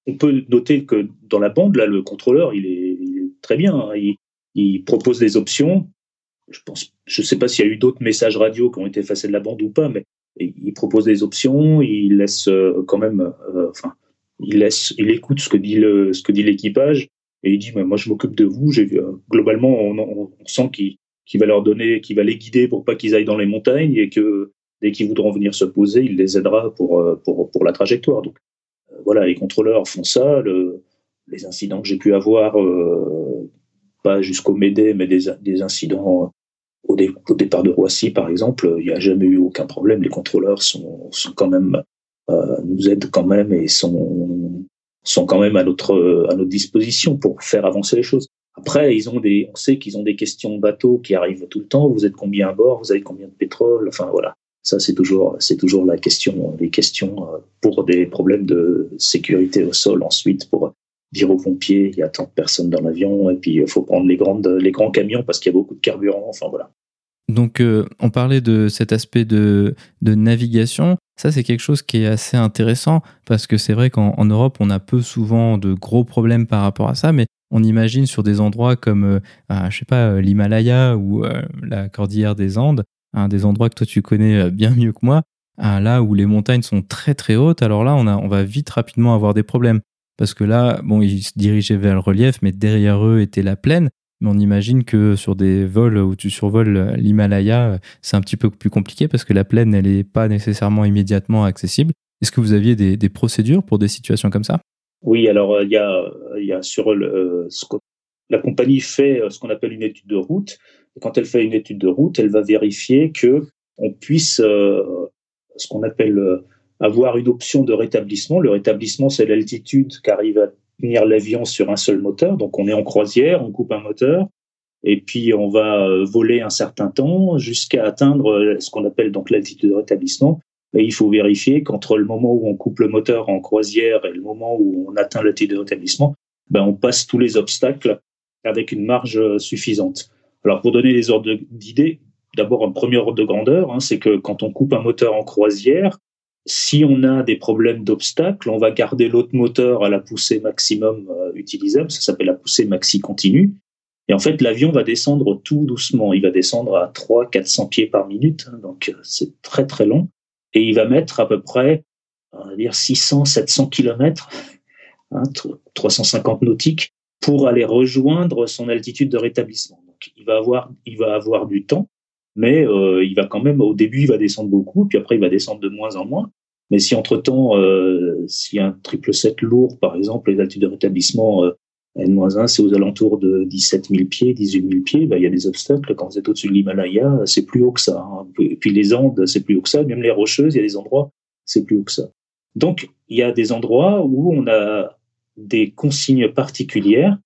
on peut noter que dans la bande, là, le contrôleur, il est, très bien. Hein. Il, il, propose des options. Je pense, je sais pas s'il y a eu d'autres messages radio qui ont été effacés de la bande ou pas, mais il propose des options. Il laisse euh, quand même, euh, enfin, il laisse, il écoute ce que dit le, ce que dit l'équipage et il dit, mais moi, je m'occupe de vous. J'ai globalement, on, on sent qu'il qui va leur donner, qui va les guider pour pas qu'ils aillent dans les montagnes et que dès qu'ils voudront venir se poser, il les aidera pour, euh, pour, pour la trajectoire. Donc euh, voilà, les contrôleurs font ça. Le, les incidents que j'ai pu avoir, euh, pas jusqu'au Médé, mais des, des incidents au, au, départ de Roissy, par exemple, il n'y a jamais eu aucun problème. Les contrôleurs sont, sont quand même, euh, nous aident quand même et sont, sont quand même à notre, à notre disposition pour faire avancer les choses. Après, ils ont des, on sait qu'ils ont des questions bateau qui arrivent tout le temps. Vous êtes combien à bord? Vous avez combien de pétrole? Enfin voilà, ça c'est toujours, c'est toujours la question, les questions euh, pour des problèmes de sécurité au sol. Ensuite, pour dire aux pompiers, il y a tant de personnes dans l'avion, et puis il faut prendre les grandes, les grands camions parce qu'il y a beaucoup de carburant. Enfin voilà. Donc, euh, on parlait de cet aspect de, navigation. Ça, c'est quelque chose qui est assez intéressant parce que c'est vrai qu'en Europe, on a peu souvent de gros problèmes par rapport à ça, mais on imagine sur des endroits comme, euh, ah, je sais pas, euh, l'Himalaya ou euh, la cordillère des Andes, hein, des endroits que toi tu connais bien mieux que moi, hein, là où les montagnes sont très très hautes, alors là on va vite rapidement avoir des problèmes. Parce que là, bon, ils se dirigeaient vers le relief, mais derrière eux était la plaine. Mais on imagine que sur des vols où tu survoles l'Himalaya, c'est un petit peu plus compliqué parce que la plaine, elle n'est pas nécessairement immédiatement accessible. Est-ce que vous aviez des, procédures pour des situations comme ça? Oui, alors euh, il y a, y a sur le, euh, la compagnie fait euh, ce qu'on appelle une étude de route. Quand elle fait une étude de route, elle va vérifier que on puisse ce qu'on appelle avoir une option de rétablissement. Le rétablissement, c'est l'altitude qu'arrive à tenir l'avion sur un seul moteur. Donc on est en croisière, on coupe un moteur, et puis on va voler un certain temps jusqu'à atteindre ce qu'on appelle donc l'altitude de rétablissement. Et il faut vérifier qu'entre le moment où on coupe le moteur en croisière et le moment où on atteint le de rétablissement, ben on passe tous les obstacles avec une marge suffisante. Alors pour donner des ordres d'idée, d'abord un premier ordre de grandeur, hein, c'est que quand on coupe un moteur en croisière, si on a des problèmes d'obstacles, on va garder l'autre moteur à la poussée maximum euh, utilisable, ça s'appelle la poussée maxi continue, Et en fait, l'avion va descendre tout doucement. Il va descendre à 300-400 pieds par minute, hein, donc c'est très très long. Et il va mettre à peu près, on va dire 600-700 kilomètres, hein, 350 nautiques, pour aller rejoindre son altitude de rétablissement. Donc, il va avoir, il va avoir du temps, mais euh, il va quand même, au début, il va descendre beaucoup, puis après, il va descendre de moins en moins. Mais si entre-temps, euh, a un triple 7 lourd, par exemple, les altitudes de rétablissement euh, N-1, c'est aux alentours de 17 000 pieds, 18 000 pieds, ben, il y a des obstacles. Quand vous êtes au-dessus de l'Himalaya, c'est plus haut que ça. Hein. Et puis les Andes, c'est plus haut que ça. Même les Rocheuses, il y a des endroits, c'est plus haut que ça. Donc, il y a des endroits où on a des consignes particulières.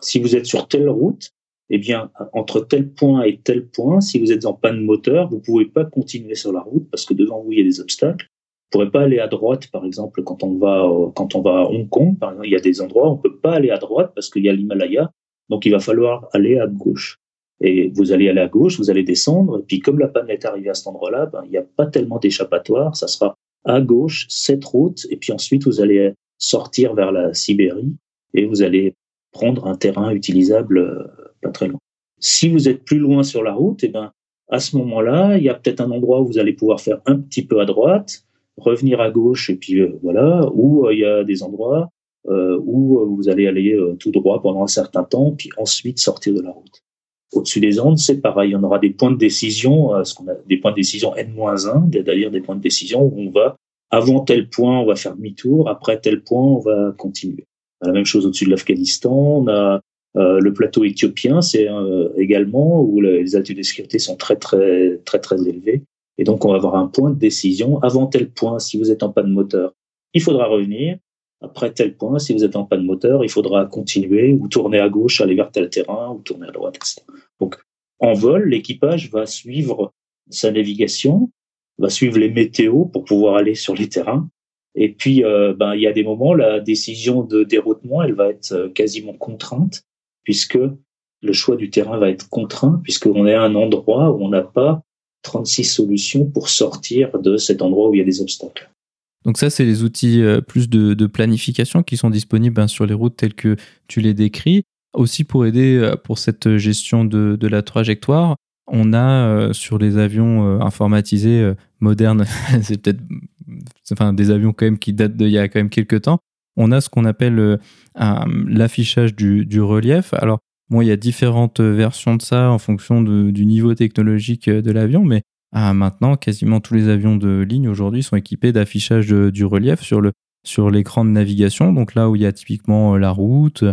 Si vous êtes sur telle route, eh bien, entre tel point et tel point, si vous êtes en panne moteur, vous pouvez pas continuer sur la route parce que devant vous, il y a des obstacles. Vous pourrez pas aller à droite, par exemple, quand on va, quand on va à Hong Kong, par exemple, il y a des endroits où on peut pas aller à droite parce qu'il y a l'Himalaya. Donc, il va falloir aller à gauche. Et vous allez aller à gauche, vous allez descendre. Et puis, comme la panne est arrivée à cet endroit-là, ben, il n'y a pas tellement d'échappatoire. Ça sera à gauche, cette route. Et puis ensuite, vous allez sortir vers la Sibérie et vous allez prendre un terrain utilisable euh, pas très loin. Si vous êtes plus loin sur la route, eh ben, à ce moment-là, il y a peut-être un endroit où vous allez pouvoir faire un petit peu à droite, revenir à gauche et puis euh, voilà, ou euh, il y a des endroits où vous allez aller tout droit pendant un certain temps, puis ensuite sortir de la route. Au-dessus des Andes, c'est pareil, on aura des points de décision, ce qu'on a des points de décision N-1, c'est-à-dire des points de décision où on va avant tel point, on va faire demi-tour. Après tel point, on va continuer. La même chose au-dessus de l'Afghanistan. On a euh, le plateau éthiopien, c'est euh, également où les altitudes de sécurité sont très très très très élevées. Et donc, on va avoir un point de décision. Avant tel point, si vous êtes en panne moteur, il faudra revenir. Après tel point, si vous êtes en panne moteur, il faudra continuer ou tourner à gauche, aller vers tel terrain ou tourner à droite, etc. Donc, en vol, l'équipage va suivre sa navigation va suivre les météos pour pouvoir aller sur les terrains. Et puis, euh, ben, il y a des moments, la décision de déroutement, elle va être euh, quasiment contrainte, puisque le choix du terrain va être contraint, puisqu'on est à un endroit où on n'a pas 36 solutions pour sortir de cet endroit où il y a des obstacles. Donc ça, c'est les outils euh, plus de, planification qui sont disponibles ben, sur les routes telles que tu les décris. Aussi pour aider pour cette gestion de, la trajectoire, on a euh, sur les avions euh, informatisés euh, modernes, c'est peut-être des avions quand même qui datent d'il y a quand même quelques temps, on a ce qu'on appelle l'affichage du, relief. Alors, bon, il y a différentes versions de ça en fonction du niveau technologique de l'avion, mais maintenant, quasiment tous les avions de ligne aujourd'hui sont équipés d'affichage du relief sur le sur l'écran de navigation. Donc là où il y a typiquement la route,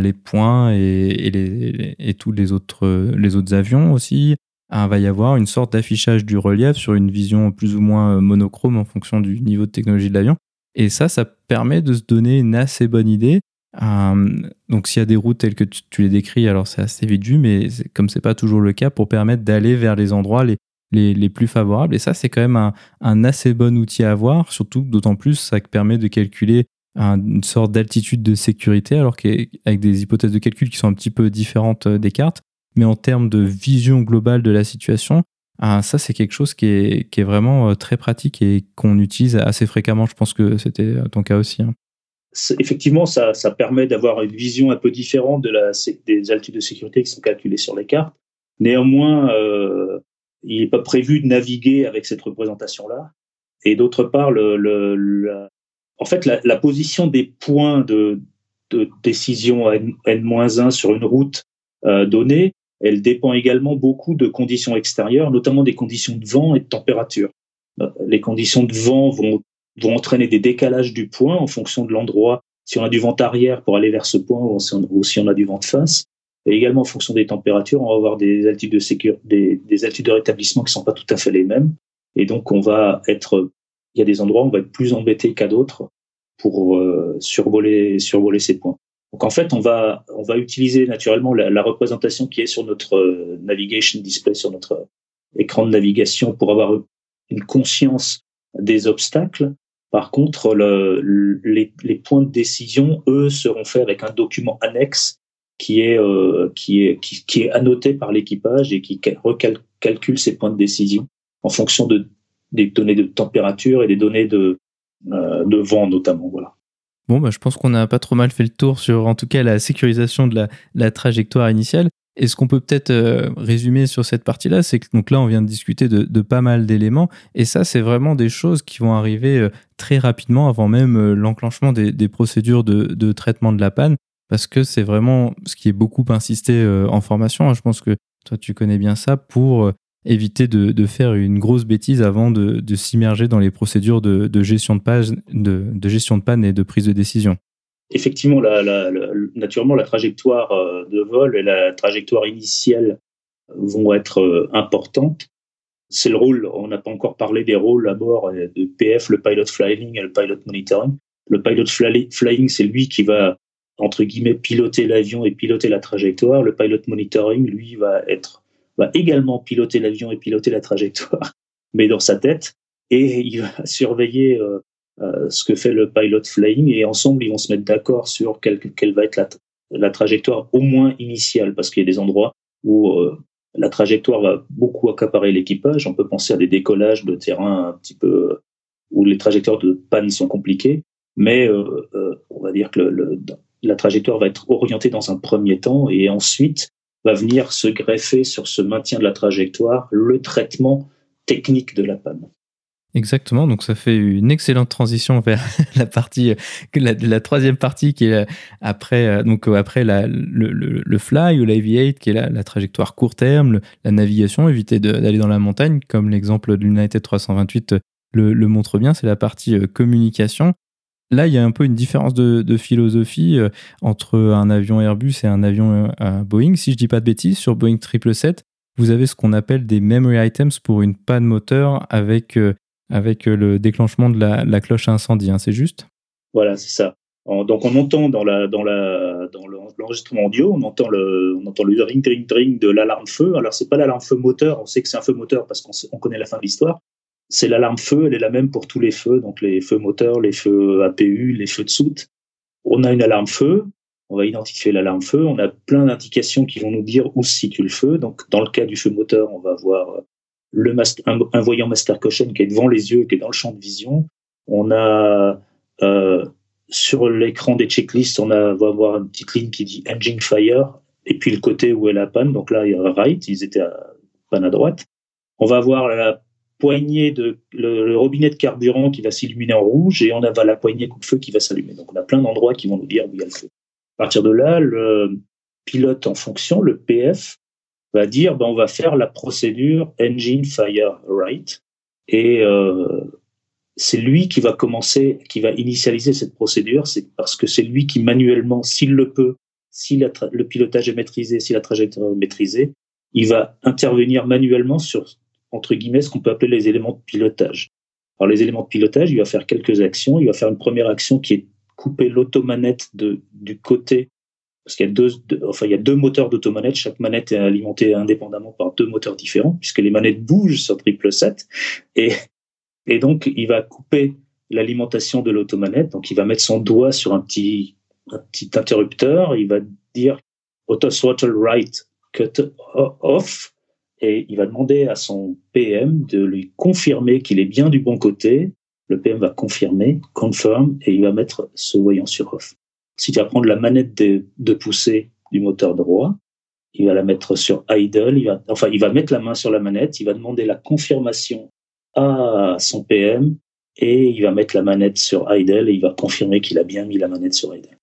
les points et, et, tous les autres, les autres avions aussi. Hein, va y avoir une sorte d'affichage du relief sur une vision plus ou moins monochrome en fonction du niveau de technologie de l'avion. Et ça, ça permet de se donner une assez bonne idée. Hum, donc s'il y a des routes telles que tu, les décris, alors c'est assez vite vu, mais comme c'est pas toujours le cas, pour permettre d'aller vers les endroits les, les, les, plus favorables. Et ça, c'est quand même un, un, assez bon outil à avoir, surtout d'autant plus ça permet de calculer une sorte d'altitude de sécurité, alors qu'avec des hypothèses de calcul qui sont un petit peu différentes euh, des cartes. Mais en termes de vision globale de la situation, ah, ça, c'est quelque chose qui est, vraiment euh, très pratique et qu'on utilise assez fréquemment. Je pense que c'était euh, ton cas aussi. Hein. Effectivement, ça, permet d'avoir une vision un peu différente de la, des altitudes de sécurité qui sont calculées sur les cartes. Néanmoins, il n'est pas prévu de naviguer avec cette représentation-là. Et d'autre part, le, en fait, la, position des points de, décision N-1 sur une route euh, donnée, elle dépend également beaucoup de conditions extérieures, notamment des conditions de vent et de température. Euh, les conditions de vent vont, entraîner des décalages du point en fonction de l'endroit. Si on a du vent arrière pour aller vers ce point ou si on, a du vent de face, et également en fonction des températures, on va avoir des altitudes de des, des altitudes de rétablissement qui sont pas tout à fait les mêmes. Et donc, on va être il y a des endroits où on va être plus embêté qu'à d'autres pour euh, survoler, survoler ces points. Donc en fait, on va, on va utiliser naturellement la, représentation qui est sur notre euh, navigation display, sur notre écran de navigation pour avoir une conscience des obstacles. Par contre, le, les, points de décision, eux, seront faits avec un document annexe qui est, euh, qui est, est annoté par l'équipage et qui recalcule ces points de décision en fonction de des données de température et des données de, euh, de vent notamment. Voilà. Bon, bah, je pense qu'on a pas trop mal fait le tour sur en tout cas la sécurisation de la, la trajectoire initiale. Et ce qu'on peut peut-être euh, résumer sur cette partie-là, c'est que donc là, on vient de discuter de, pas mal d'éléments, et ça, c'est vraiment des choses qui vont arriver euh, très rapidement avant même euh, l'enclenchement des, procédures de, traitement de la panne, parce que c'est vraiment ce qui est beaucoup insisté en formation. Hein. Je pense que toi, tu connais bien ça pour éviter de, faire une grosse bêtise avant de, s'immerger dans les procédures de, gestion de, page, de, gestion de panne et de prise de décision effectivement, la, naturellement, la trajectoire euh, de vol et la trajectoire initiale vont être euh, importantes. C'est le rôle, on n'a pas encore parlé des rôles à bord de PF, le pilot flying et le pilot monitoring. Le pilot flying, c'est lui qui va, entre guillemets, piloter l'avion et piloter la trajectoire. Le pilot monitoring, lui, va être, va également piloter l'avion et piloter la trajectoire, mais dans sa tête. Et il va surveiller euh, ce que fait le pilot flying et ensemble ils vont se mettre d'accord sur quelle, quelle va être la, la, trajectoire au moins initiale parce qu'il y a des endroits où euh, la trajectoire va beaucoup accaparer l'équipage. On peut penser à des décollages de terrain un petit peu où les trajectoires de panne sont compliquées, mais euh, euh on va dire que le, le, la trajectoire va être orientée dans un premier temps et ensuite va venir se greffer sur ce maintien de la trajectoire le traitement technique de la panne. Exactement, donc ça fait une excellente transition vers la partie, la, la troisième partie qui est après, euh, donc euh, après la, le, fly ou l'aviate, qui est la, la, trajectoire court terme, la navigation, éviter d'aller dans la montagne, comme l'exemple de l'United 328 le, montre bien, c'est la partie euh, communication. Là, il y a un peu une différence de, philosophie entre un avion Airbus et un avion Boeing. Si je dis pas de bêtises, sur Boeing 777, vous avez ce qu'on appelle des memory items pour une panne moteur avec avec euh, le déclenchement de la, cloche incendie, hein, c'est juste? Voilà, c'est ça. Donc on entend dans la dans la dans l'enregistrement audio, on entend le on entend le ring ring ring de l'alarme feu. Alors c'est pas l'alarme feu moteur, on sait que c'est un feu moteur parce qu'on connaît la fin de l'histoire. C'est l'alarme feu, elle est la même pour tous les feux, donc les feux moteurs, les feux APU, les feux de soute. On a une alarme feu, on va identifier l'alarme feu, on a plein d'indications qui vont nous dire où se situe le feu. Donc dans le cas du feu moteur, on va voir le un, voyant Master Caution qui est devant les yeux, qui est dans le champ de vision. On a euh, sur l'écran des checklists, on va avoir une petite ligne qui dit Engine Fire, et puis le côté où est la panne. Donc là, il y a right, ils étaient à panne à droite. On va avoir la poignée de le, robinet de carburant qui va s'illuminer en rouge, et on a la poignée coup de feu qui va s'allumer. Donc on a plein d'endroits qui vont nous dire où il y a le feu. À partir de là, le pilote en fonction, le PF, va dire ben, on va faire la procédure engine fire right et euh, c'est lui qui va commencer, qui va initialiser cette procédure, c'est parce que c'est lui qui manuellement, s'il le peut, si le pilotage est maîtrisé, si la trajectoire est maîtrisée, il va intervenir manuellement sur entre guillemets ce qu'on peut appeler les éléments de pilotage. Alors les éléments de pilotage, il va faire quelques actions. Il va faire une première action qui est couper l'automanette du côté parce qu'il y a deux, enfin il y a deux moteurs d'automanette. Chaque manette est alimentée indépendamment par deux moteurs différents, puisque les manettes bougent sur triple 7. Et, et donc il va couper l'alimentation de l'automanette. Donc il va mettre son doigt sur un petit, un petit interrupteur. Il va dire auto throttle right cut off. Et il va demander à son PM de lui confirmer qu'il est bien du bon côté. Le PM va confirmer, confirm, et il va mettre ce voyant sur off. Si tu vas prendre la manette de, poussée du moteur droit, il va la mettre sur idle, il va, enfin, il va mettre la main sur la manette, il va demander la confirmation à son PM et il va mettre la manette sur idle et il va confirmer qu'il a bien mis la manette sur idle.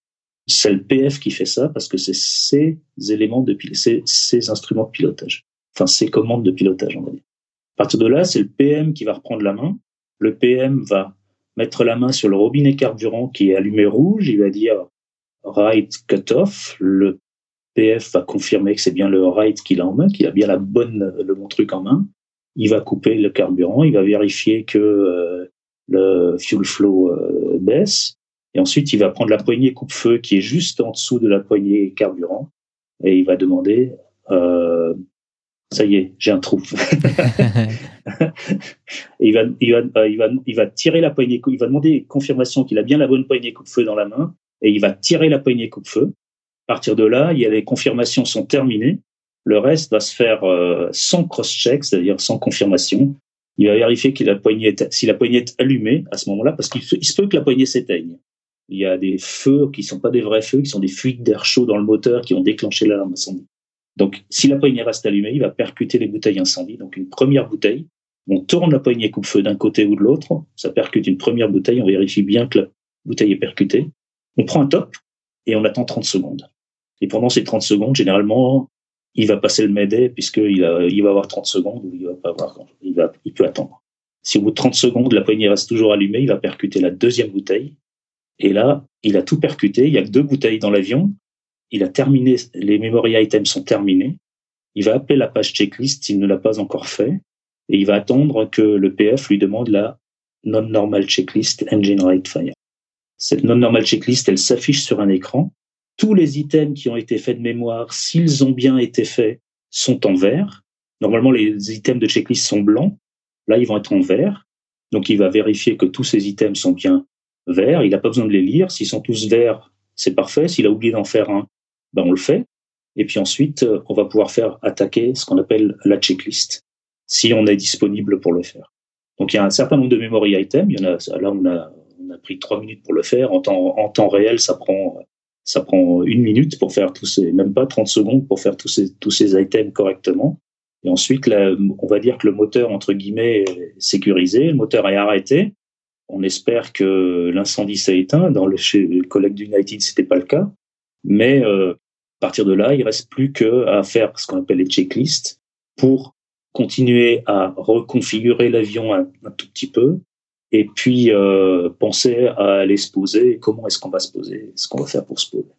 C'est le PF qui fait ça parce que c'est ses éléments de c'est ses instruments de pilotage. Enfin, ses commandes de pilotage, on va dire. À partir de là, c'est le PM qui va reprendre la main. Le PM va mettre la main sur le robinet carburant qui est allumé rouge. Il va dire right cutoff, le PF va confirmer que c'est bien le right qu'il a en main, qu'il a bien la bonne, le bon truc en main. Il va couper le carburant, il va vérifier que euh, le fuel flow euh, baisse. Et ensuite, il va prendre la poignée coupe-feu qui est juste en dessous de la poignée carburant et il va demander euh, ça y est, j'ai un trou. il, va, il, va, il, va, il va tirer la poignée, il va demander confirmation qu'il a bien la bonne poignée coupe-feu dans la main et il va tirer la poignée coupe-feu. À partir de là, il y a les confirmations sont terminées. Le reste va se faire euh, sans cross-check, c'est-à-dire sans confirmation. Il va vérifier que la poignée si la poignée est allumée à ce moment-là, parce qu'il se peut que la poignée s'éteigne. Il y a des feux qui sont pas des vrais feux, qui sont des fuites d'air chaud dans le moteur qui ont déclenché l'alarme incendie. Donc, si la poignée reste allumée, il va percuter les bouteilles incendie. Donc, une première bouteille, on tourne la poignée coupe-feu d'un côté ou de l'autre, ça percute une première bouteille, on vérifie bien que la bouteille est percutée. On prend un top et on attend 30 secondes. Et pendant ces 30 secondes, généralement, il va passer le Mayday puisqu'il il va avoir 30 secondes ou il va pas avoir, il peut attendre. Si au bout de 30 secondes, la poignée reste toujours allumée, il va percuter la deuxième bouteille. Et là, il a tout percuté. Il y a deux bouteilles dans l'avion. Il a terminé, les memory items sont terminés. Il va appeler la page checklist s'il ne l'a pas encore fait. Et il va attendre que le PF lui demande la non-normal checklist engine rate fire. Cette non-normal checklist, elle s'affiche sur un écran. Tous les items qui ont été faits de mémoire, s'ils ont bien été faits, sont en vert. Normalement, les items de checklist sont blancs. Là, ils vont être en vert. Donc, il va vérifier que tous ces items sont bien verts. Il n'a pas besoin de les lire. S'ils sont tous verts, c'est parfait. S'il a oublié d'en faire un, ben, on le fait. Et puis ensuite, euh, on va pouvoir faire attaquer ce qu'on appelle la checklist, si on est disponible pour le faire. Donc, il y a un certain nombre de memory items. Il y en a, là, on a, on a pris trois minutes pour le faire. En temps, en temps réel, ça prend, ça prend une minute pour faire tous ces, même pas 30 secondes pour faire tous ces, tous ces items correctement. Et ensuite, on va dire que le moteur, entre guillemets, est sécurisé, le moteur est arrêté. On espère que l'incendie s'est éteint. Dans le, chez le collègue d'United, c'était pas le cas. Mais euh, à partir de là, il reste plus qu'à faire ce qu'on appelle les checklists pour continuer à reconfigurer l'avion un, tout petit peu et puis euh, penser à aller se poser. Comment est-ce qu'on va se poser Ce qu'on va faire pour se poser.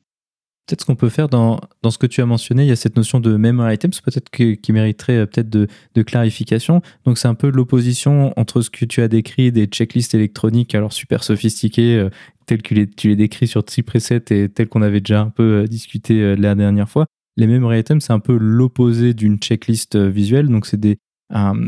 Peut-être ce qu'on peut faire dans, dans ce que tu as mentionné, il y a cette notion de memory items, peut-être qui mériterait euh, peut-être de, de, clarification. Donc c'est un peu l'opposition entre ce que tu as décrit des checklists électroniques, alors super sophistiquées, euh, telles que tu les décris sur Tripreset et telles qu'on avait déjà un peu euh, discuté la dernière fois. Les memory items, c'est un peu l'opposé d'une checklist visuelle. Donc c'est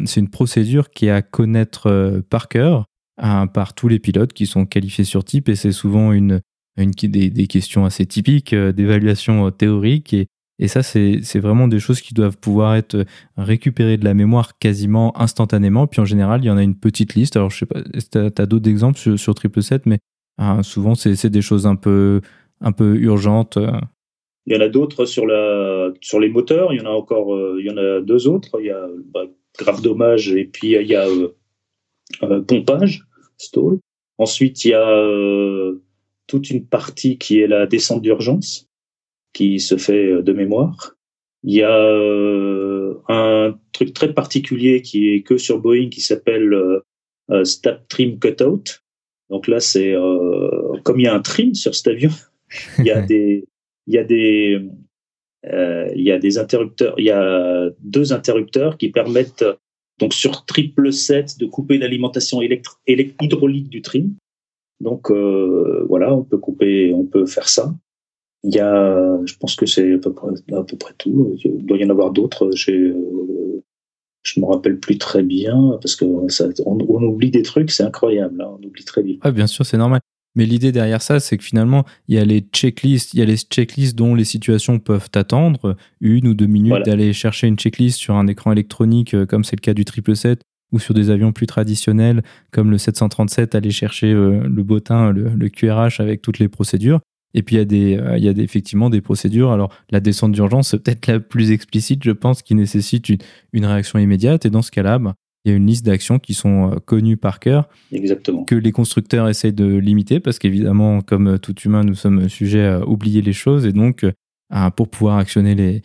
c'est une procédure qui est à connaître par cœur par tous les pilotes qui sont qualifiés sur type et c'est souvent une, une, des, des, questions assez typiques euh, d'évaluation euh, théorique. Et, et ça, c'est vraiment des choses qui doivent pouvoir être euh, récupérées de la mémoire quasiment instantanément. Puis en général, il y en a une petite liste. Alors, je sais pas, tu as, d'autres exemples sur, sur 777, mais souvent, c'est des choses un peu, un peu urgentes. Il y en a d'autres sur, sur les moteurs. Il y en a encore il y en a deux autres. Il y a bah, grave dommage et puis il y a pompage, stall. Ensuite, il y a toute une partie qui est la descente d'urgence, qui se fait euh, de mémoire. Il y a euh, un truc très particulier qui est que sur Boeing qui s'appelle euh, Stab Trim Cutout. Donc là, c'est comme il y a un trim sur cet avion, il y a des, il y a des, il y a des interrupteurs, il y a deux interrupteurs qui permettent donc sur triple set de couper l'alimentation hydraulique du trim. Donc euh, voilà, on peut couper, on peut faire ça. Il y a, je pense que c'est à peu près, à peu près tout. Il doit y en avoir d'autres. Euh, je me rappelle plus très bien parce que ça, on, oublie des trucs, c'est incroyable. Hein, on oublie très vite. Ah, bien sûr, c'est normal. Mais l'idée derrière ça, c'est que finalement, il y a les checklists, il y a les checklists dont les situations peuvent attendre une ou deux minutes d'aller chercher une checklist sur un écran électronique, euh, comme c'est le cas du 777, ou sur des avions plus traditionnels comme le 737, aller chercher euh, le bottin, le, QRH avec toutes les procédures. Et puis il y a, des, euh, il y a des, effectivement des procédures. Alors la descente d'urgence, c'est peut-être la plus explicite, je pense, qui nécessite une, une réaction immédiate. Et dans ce cas-là, bah, il y a une liste d'actions qui sont euh, connues par cœur, Exactement. que les constructeurs essayent de limiter, parce qu'évidemment, comme tout humain, nous sommes sujets à oublier les choses, et donc pour pouvoir actionner les,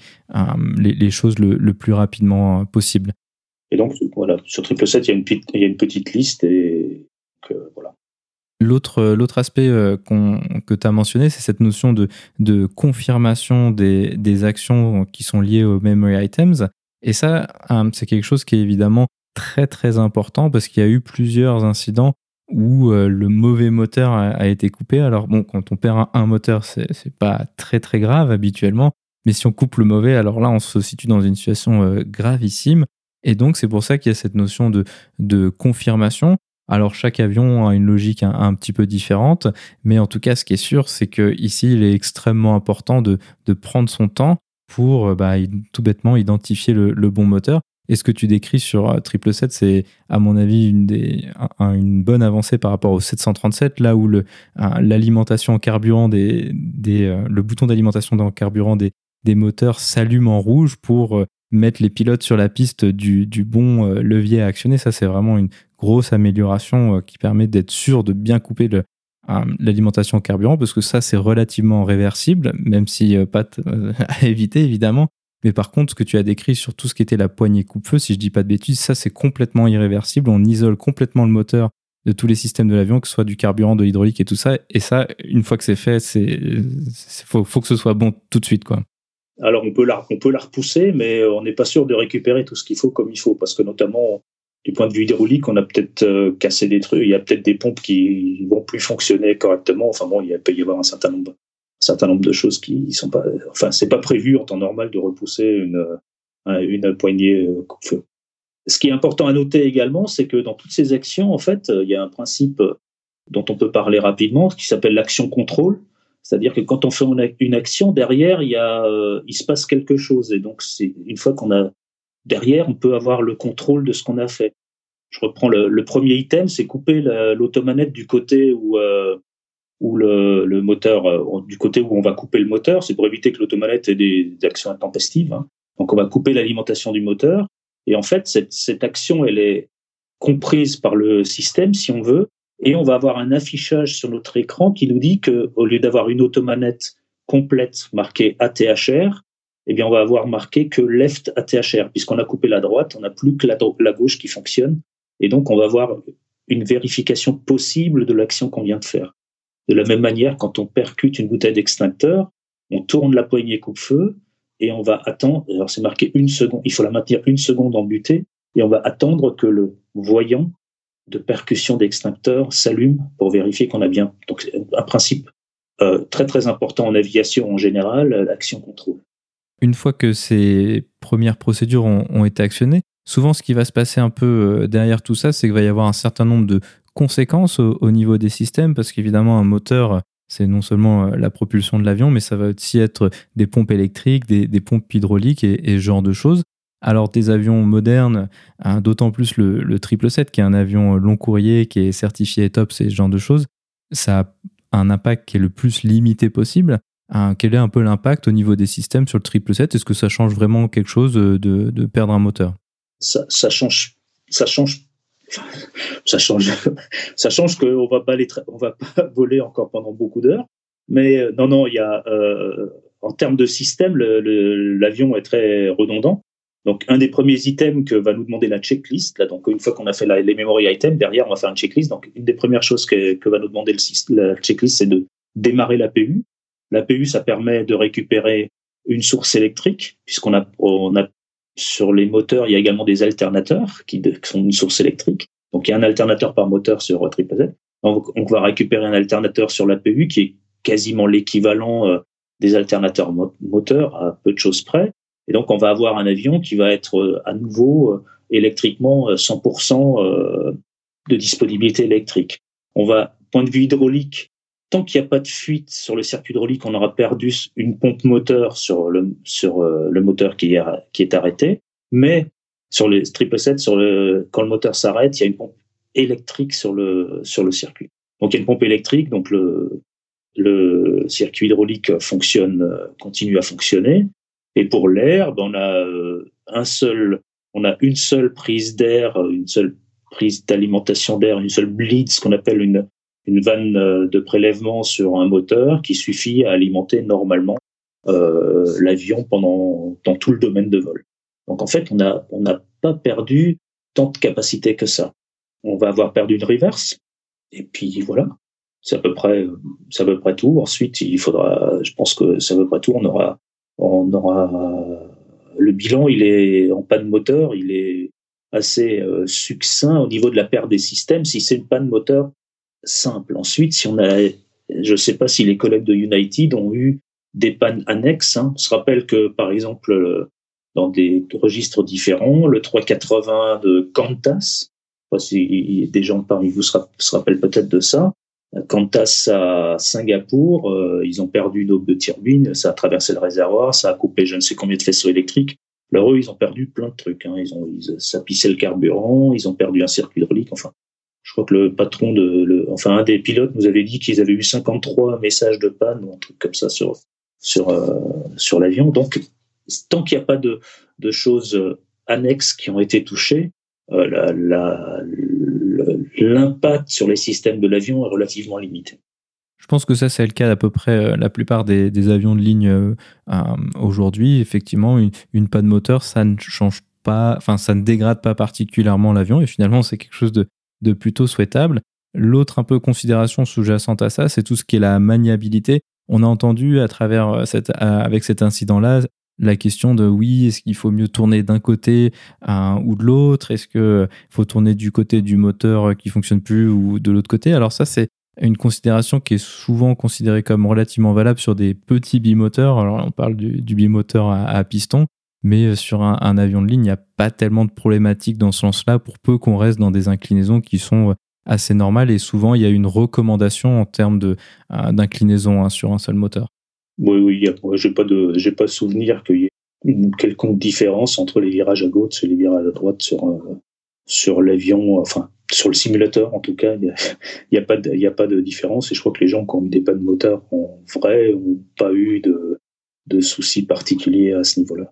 les, les choses le, le, plus rapidement possible. Et donc, voilà, sur 777, il y a une petite, il y a une petite liste et voilà. L'autre, l'autre aspect euh, que tu as mentionné, c'est cette notion de, de confirmation des, des, actions qui sont liées aux memory items. Et ça, euh, c'est quelque chose qui est évidemment très très important parce qu'il y a eu plusieurs incidents où euh, le mauvais moteur a, été coupé. Alors bon, quand on perd un, moteur, c'est pas très très grave habituellement, mais si on coupe le mauvais, alors là, on se situe dans une situation gravissime. Et donc, c'est pour ça qu'il y a cette notion de, de confirmation. Alors, chaque avion a une logique un, petit peu différente, mais en tout cas, ce qui est sûr, c'est que ici, il est extrêmement important de, de prendre son temps pour bah, tout bêtement identifier le, bon moteur. Et ce que tu décris sur 777, euh, c'est à mon avis une, des, une bonne avancée par rapport au 737, là où l'alimentation en carburant des, des euh, le bouton d'alimentation le carburant des, des moteurs s'allument en rouge pour mettre les pilotes sur la piste du, bon levier à actionner. Ça, c'est vraiment une grosse amélioration qui permet d'être sûr de bien couper le, l'alimentation au carburant, parce que ça, c'est relativement réversible, même si pas à éviter, évidemment. Mais par contre, ce que tu as décrit sur tout ce qui était la poignée coupe-feu, si je dis pas de bêtises, ça, c'est complètement irréversible. On isole complètement le moteur de tous les systèmes de l'avion, que ce soit du carburant, de l'hydraulique et tout ça. Et ça, une fois que c'est fait, c'est faut, faut que ce soit bon tout de suite, quoi. Alors on peut la, on peut la repousser, mais on n'est pas sûr de récupérer tout ce qu'il faut comme il faut, parce que notamment du point de vue hydraulique, on a peut-être euh, cassé des trucs. Il y a peut-être des pompes qui vont plus fonctionner correctement. Enfin bon, il peut y avoir un certain nombre, un certain nombre de choses qui sont pas. Enfin, c'est pas prévu en temps normal de repousser une, une poignée euh, coupe-feu. Ce qui est important à noter également, c'est que dans toutes ces actions, en fait, il y a un principe dont on peut parler rapidement, qui s'appelle l'action contrôle. C'est-à-dire que quand on fait une action, derrière, euh, il se passe quelque chose. Et donc, une fois qu'on a derrière, on peut avoir le contrôle de ce qu'on a fait. Je reprends le, premier item, c'est couper l'automanette du côté où, euh, le, moteur, euh, du côté où on va couper le moteur. C'est pour éviter que l'automanette ait des, actions intempestives. Hein. Donc, on va couper l'alimentation du moteur. Et en fait, cette action, elle est comprise par le système, si on veut, et on va avoir un affichage sur notre écran qui nous dit que au lieu d'avoir une automanette complète marquée ATHR, eh bien on va avoir marqué que left ATHR puisqu'on a coupé la droite, on n'a plus que la, la, gauche qui fonctionne et donc on va avoir une vérification possible de l'action qu'on vient de faire. De la même manière, quand on percute une bouteille d'extincteur, on tourne la poignée coupe-feu et on va attendre. Alors c'est marqué une seconde, il faut la maintenir une seconde en butée et on va attendre que le voyant de percussion d'extincteur s'allume pour vérifier qu'on a bien. Donc, un principe euh, très très important en aviation en général, l'action contrôle. Une fois que ces premières procédures ont, été actionnées, souvent ce qui va se passer un peu euh, derrière tout ça, c'est qu'il va y avoir un certain nombre de conséquences au, niveau des systèmes, parce qu'évidemment un moteur, c'est non seulement euh, la propulsion de l'avion, mais ça va aussi être des pompes électriques, des, pompes hydrauliques et, et ce genre de choses. Alors des avions modernes, hein, d'autant plus le, le 777 qui est un avion long courrier, qui est certifié top, ce genre de choses, ça a un impact qui est le plus limité possible. Hein, quel est un peu l'impact au niveau des systèmes sur le 777 Est-ce que ça change vraiment quelque chose de, de perdre un moteur? Ça, ça, change, ça change, ça change, ça change qu'on va pas on va pas voler encore pendant beaucoup d'heures. Mais euh, non, non, il y a euh, en termes de système, l'avion est très redondant. Donc, un des premiers items que va nous demander la checklist, là, donc une fois qu'on a fait les memory items, derrière, on va faire une checklist. Donc, une des premières choses que, que va nous demander le, la checklist, c'est de démarrer l'APU. L'APU, ça permet de récupérer une source électrique, puisqu'on a, on a sur les moteurs, il y a également des alternateurs qui, sont une source électrique. Donc, il y a un alternateur par moteur sur Z. Donc, on va récupérer un alternateur sur l'APU qui est quasiment l'équivalent euh, des alternateurs moteurs à peu de choses près. Et donc, on va avoir un avion qui va être euh, à nouveau euh, électriquement 100% euh, de disponibilité électrique. On va, point de vue hydraulique, tant qu'il n'y a pas de fuite sur le circuit hydraulique, on aura perdu une pompe moteur sur le, sur le moteur qui est, qui est arrêté. Mais sur les 777, sur le, quand le moteur s'arrête, il y a une pompe électrique sur le, sur le circuit. Donc il y a une pompe électrique, donc le, le circuit hydraulique fonctionne, continue à fonctionner. Et pour l'air, ben, on a euh, un seul, on a une seule prise d'air, une seule prise d'alimentation d'air, une seule bleed, ce qu'on appelle une, une vanne euh, de prélèvement sur un moteur qui suffit à alimenter normalement euh, l'avion pendant dans tout le domaine de vol. Donc en fait, on a on n'a pas perdu tant de capacité que ça. On va avoir perdu une reverse et puis voilà. C'est à peu près c'est à peu près tout. Ensuite, il faudra, je pense que c'est à peu près tout. On aura on aura le bilan, il est en panne moteur, il est assez euh, succinct au niveau de la perte des systèmes. Si c'est une panne moteur simple, ensuite, si on a, je ne sais pas si les collègues de United ont eu des pannes annexes. Hein. On se rappelle que, par exemple, dans des registres différents, le 380 de Qantas, si des gens parmi vous se rappellent peut-être de ça, Qantas à Singapour, euh, ils ont perdu une aube de turbine, ça a traversé le réservoir, ça a coupé je ne sais combien de faisceaux électriques. Alors eux, ils ont perdu plein de trucs. Hein. Ils ont, ça pissait le carburant, ils ont perdu un circuit hydraulique. Enfin, je crois que le patron de, enfin un des pilotes nous avait dit qu'ils avaient eu 53 messages de panne ou un truc comme ça sur sur, sur l'avion. Donc, tant qu'il n'y a pas de, de choses annexes qui ont été touchées, l'impact sur les systèmes de l'avion est relativement limité. Je pense que ça, c'est le cas d'à peu près la plupart des, avions de ligne aujourd'hui. Effectivement, une, une panne moteur, ça ne change pas, enfin, ça ne dégrade pas particulièrement l'avion et finalement, c'est quelque chose de, de plutôt souhaitable. L'autre un peu considération sous-jacente à ça, c'est tout ce qui est la maniabilité. On a entendu à travers euh, cette, avec cet incident-là la question de oui, est-ce qu'il faut mieux tourner d'un côté ou de l'autre? Est-ce qu'il faut tourner du côté du moteur qui fonctionne plus ou de l'autre côté? Alors ça, c'est une considération qui est souvent considérée comme relativement valable sur des petits bimoteurs. Alors on parle du, bimoteur à, piston, mais sur un, avion de ligne, il n'y a pas tellement de problématiques dans ce sens-là pour peu qu'on reste dans des inclinaisons qui sont assez normal et souvent il y a une recommandation en termes euh, d'inclinaison hein, sur un seul moteur. Oui, oui, j'ai pas de, j'ai pas souvenir qu'il y ait une quelconque différence entre les virages à gauche et les virages à droite sur, euh, sur l'avion, enfin, sur le simulateur en tout cas, il n'y a, pas de, il a pas de différence et je crois que les gens qui ont eu des pannes de moteur en vrai n'ont pas eu de, de soucis particuliers à ce niveau-là.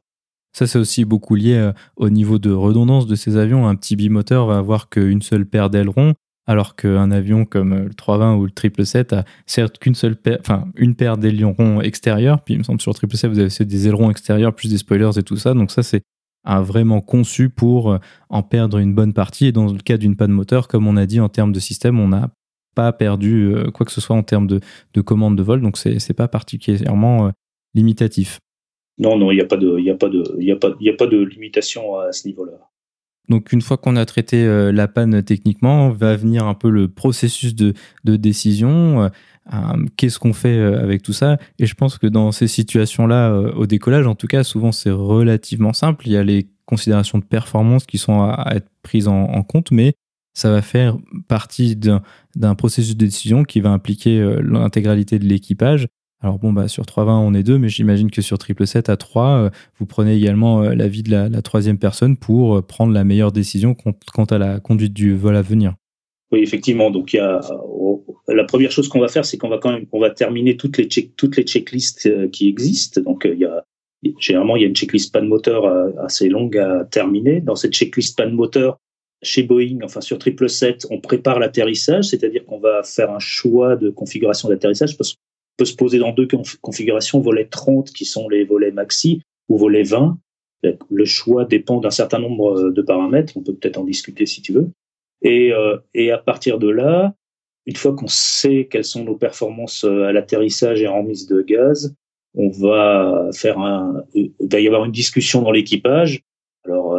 Ça, c'est aussi beaucoup lié euh, au niveau de redondance de ces avions. Un petit bimoteur va avoir qu'une seule paire d'ailerons, alors qu'un avion comme le 320 ou le 777 a certes qu'une seule paire, enfin une paire d'ailerons extérieurs, puis il me semble sur le 777 vous avez des ailerons extérieurs plus des spoilers et tout ça, donc ça c'est vraiment conçu pour euh, en perdre une bonne partie. Et dans le cas d'une panne moteur, comme on a dit en termes de système, on n'a pas perdu euh, quoi que ce soit en termes de, de commande de vol, donc c'est pas particulièrement euh, limitatif. Non, non, il n'y a pas de, il a a pas de limitation à ce niveau-là. Donc une fois qu'on a traité euh, la panne techniquement, va venir un peu le processus de, décision. Euh, euh, qu'est-ce qu'on fait avec tout ça Et je pense que dans ces situations-là, au décollage, en tout cas, souvent c'est relativement simple. Il y a les considérations de performance qui sont à, être prises en, compte, mais ça va faire partie d'un processus de décision qui va impliquer l'intégralité de l'équipage alors bon, bah, sur 3.20, on est deux, mais j'imagine que sur 777 à 3, euh, vous prenez également euh, l'avis de la, troisième personne pour euh, prendre la meilleure décision quant à la conduite du vol à venir. Oui, effectivement. Donc, il y a, la première chose qu'on va faire, c'est qu'on va quand même, on va terminer toutes les checklists qui existent. Donc, il y a, généralement, il y a une checklist panne moteur assez longue à terminer. Dans cette checklist panne moteur, chez Boeing, enfin sur 777, on prépare l'atterrissage, c'est-à-dire qu'on va faire un choix de configuration d'atterrissage parce peut se poser dans deux configurations, volet 30 qui sont les volets maxi ou volet 20. Le choix dépend d'un certain nombre euh, de paramètres, on peut peut-être en discuter si tu veux. Et, euh, et à partir de là, une fois qu'on sait quelles sont nos performances euh, à l'atterrissage et en mise de gaz, on va faire un, il va y avoir une discussion dans l'équipage. Alors,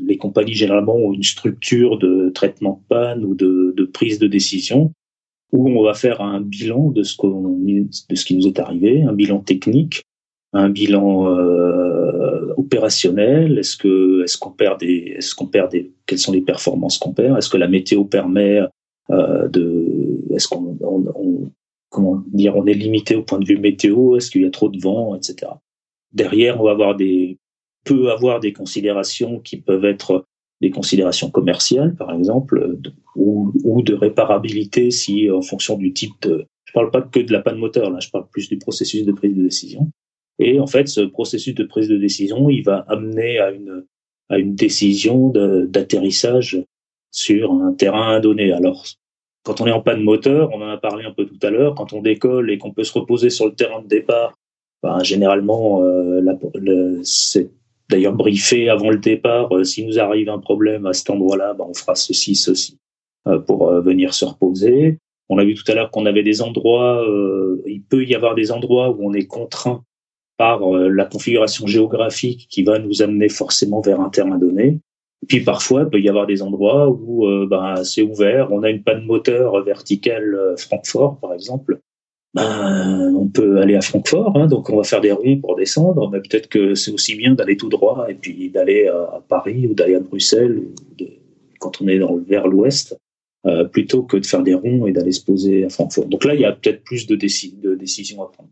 les compagnies généralement ont une structure de traitement de panne ou de prise de décision où on va faire un bilan de ce, de ce qui nous est arrivé, un bilan technique, un bilan euh, opérationnel. Est-ce que est-ce qu'on perd des est-ce qu'on perd des quelles sont les performances qu'on perd? Est-ce que la météo permet euh, de est-ce qu'on on, comment dire on est limité au point de vue météo? Est-ce qu'il y a trop de vent, etc. Derrière, on va avoir des peut avoir des considérations qui peuvent être des considérations commerciales, par exemple, ou, ou, de réparabilité si, en fonction du type de... Je parle pas que de la panne moteur, là, je parle plus du processus de prise de décision. Et en fait, ce processus de prise de décision, il va amener à une, à une décision d'atterrissage sur un terrain donné. Alors, quand on est en panne moteur, on en a parlé un peu tout à l'heure, quand on décolle et qu'on peut se reposer sur le terrain de départ, ben, généralement, euh, d'ailleurs briefé avant le départ. Euh, si nous arrive un problème à cet endroit-là, ben, on fera ceci, ceci euh, pour euh, venir se reposer. On a vu tout à l'heure qu'on avait des endroits, il peut y avoir des endroits où on est contraint par la configuration géographique qui va nous amener forcément vers un terrain donné. Et puis parfois, il peut y avoir des endroits où ben, c'est ouvert, on a une panne moteur verticale Francfort, par exemple, ben, on peut aller à Francfort, hein, donc on va faire des ronds pour descendre, mais peut-être que c'est aussi bien d'aller tout droit et puis d'aller à Paris ou d'aller à Bruxelles quand on est dans, vers l'ouest, euh, plutôt que de faire des ronds et d'aller se poser à Francfort. Donc là, il y a peut-être plus de, décisions à prendre.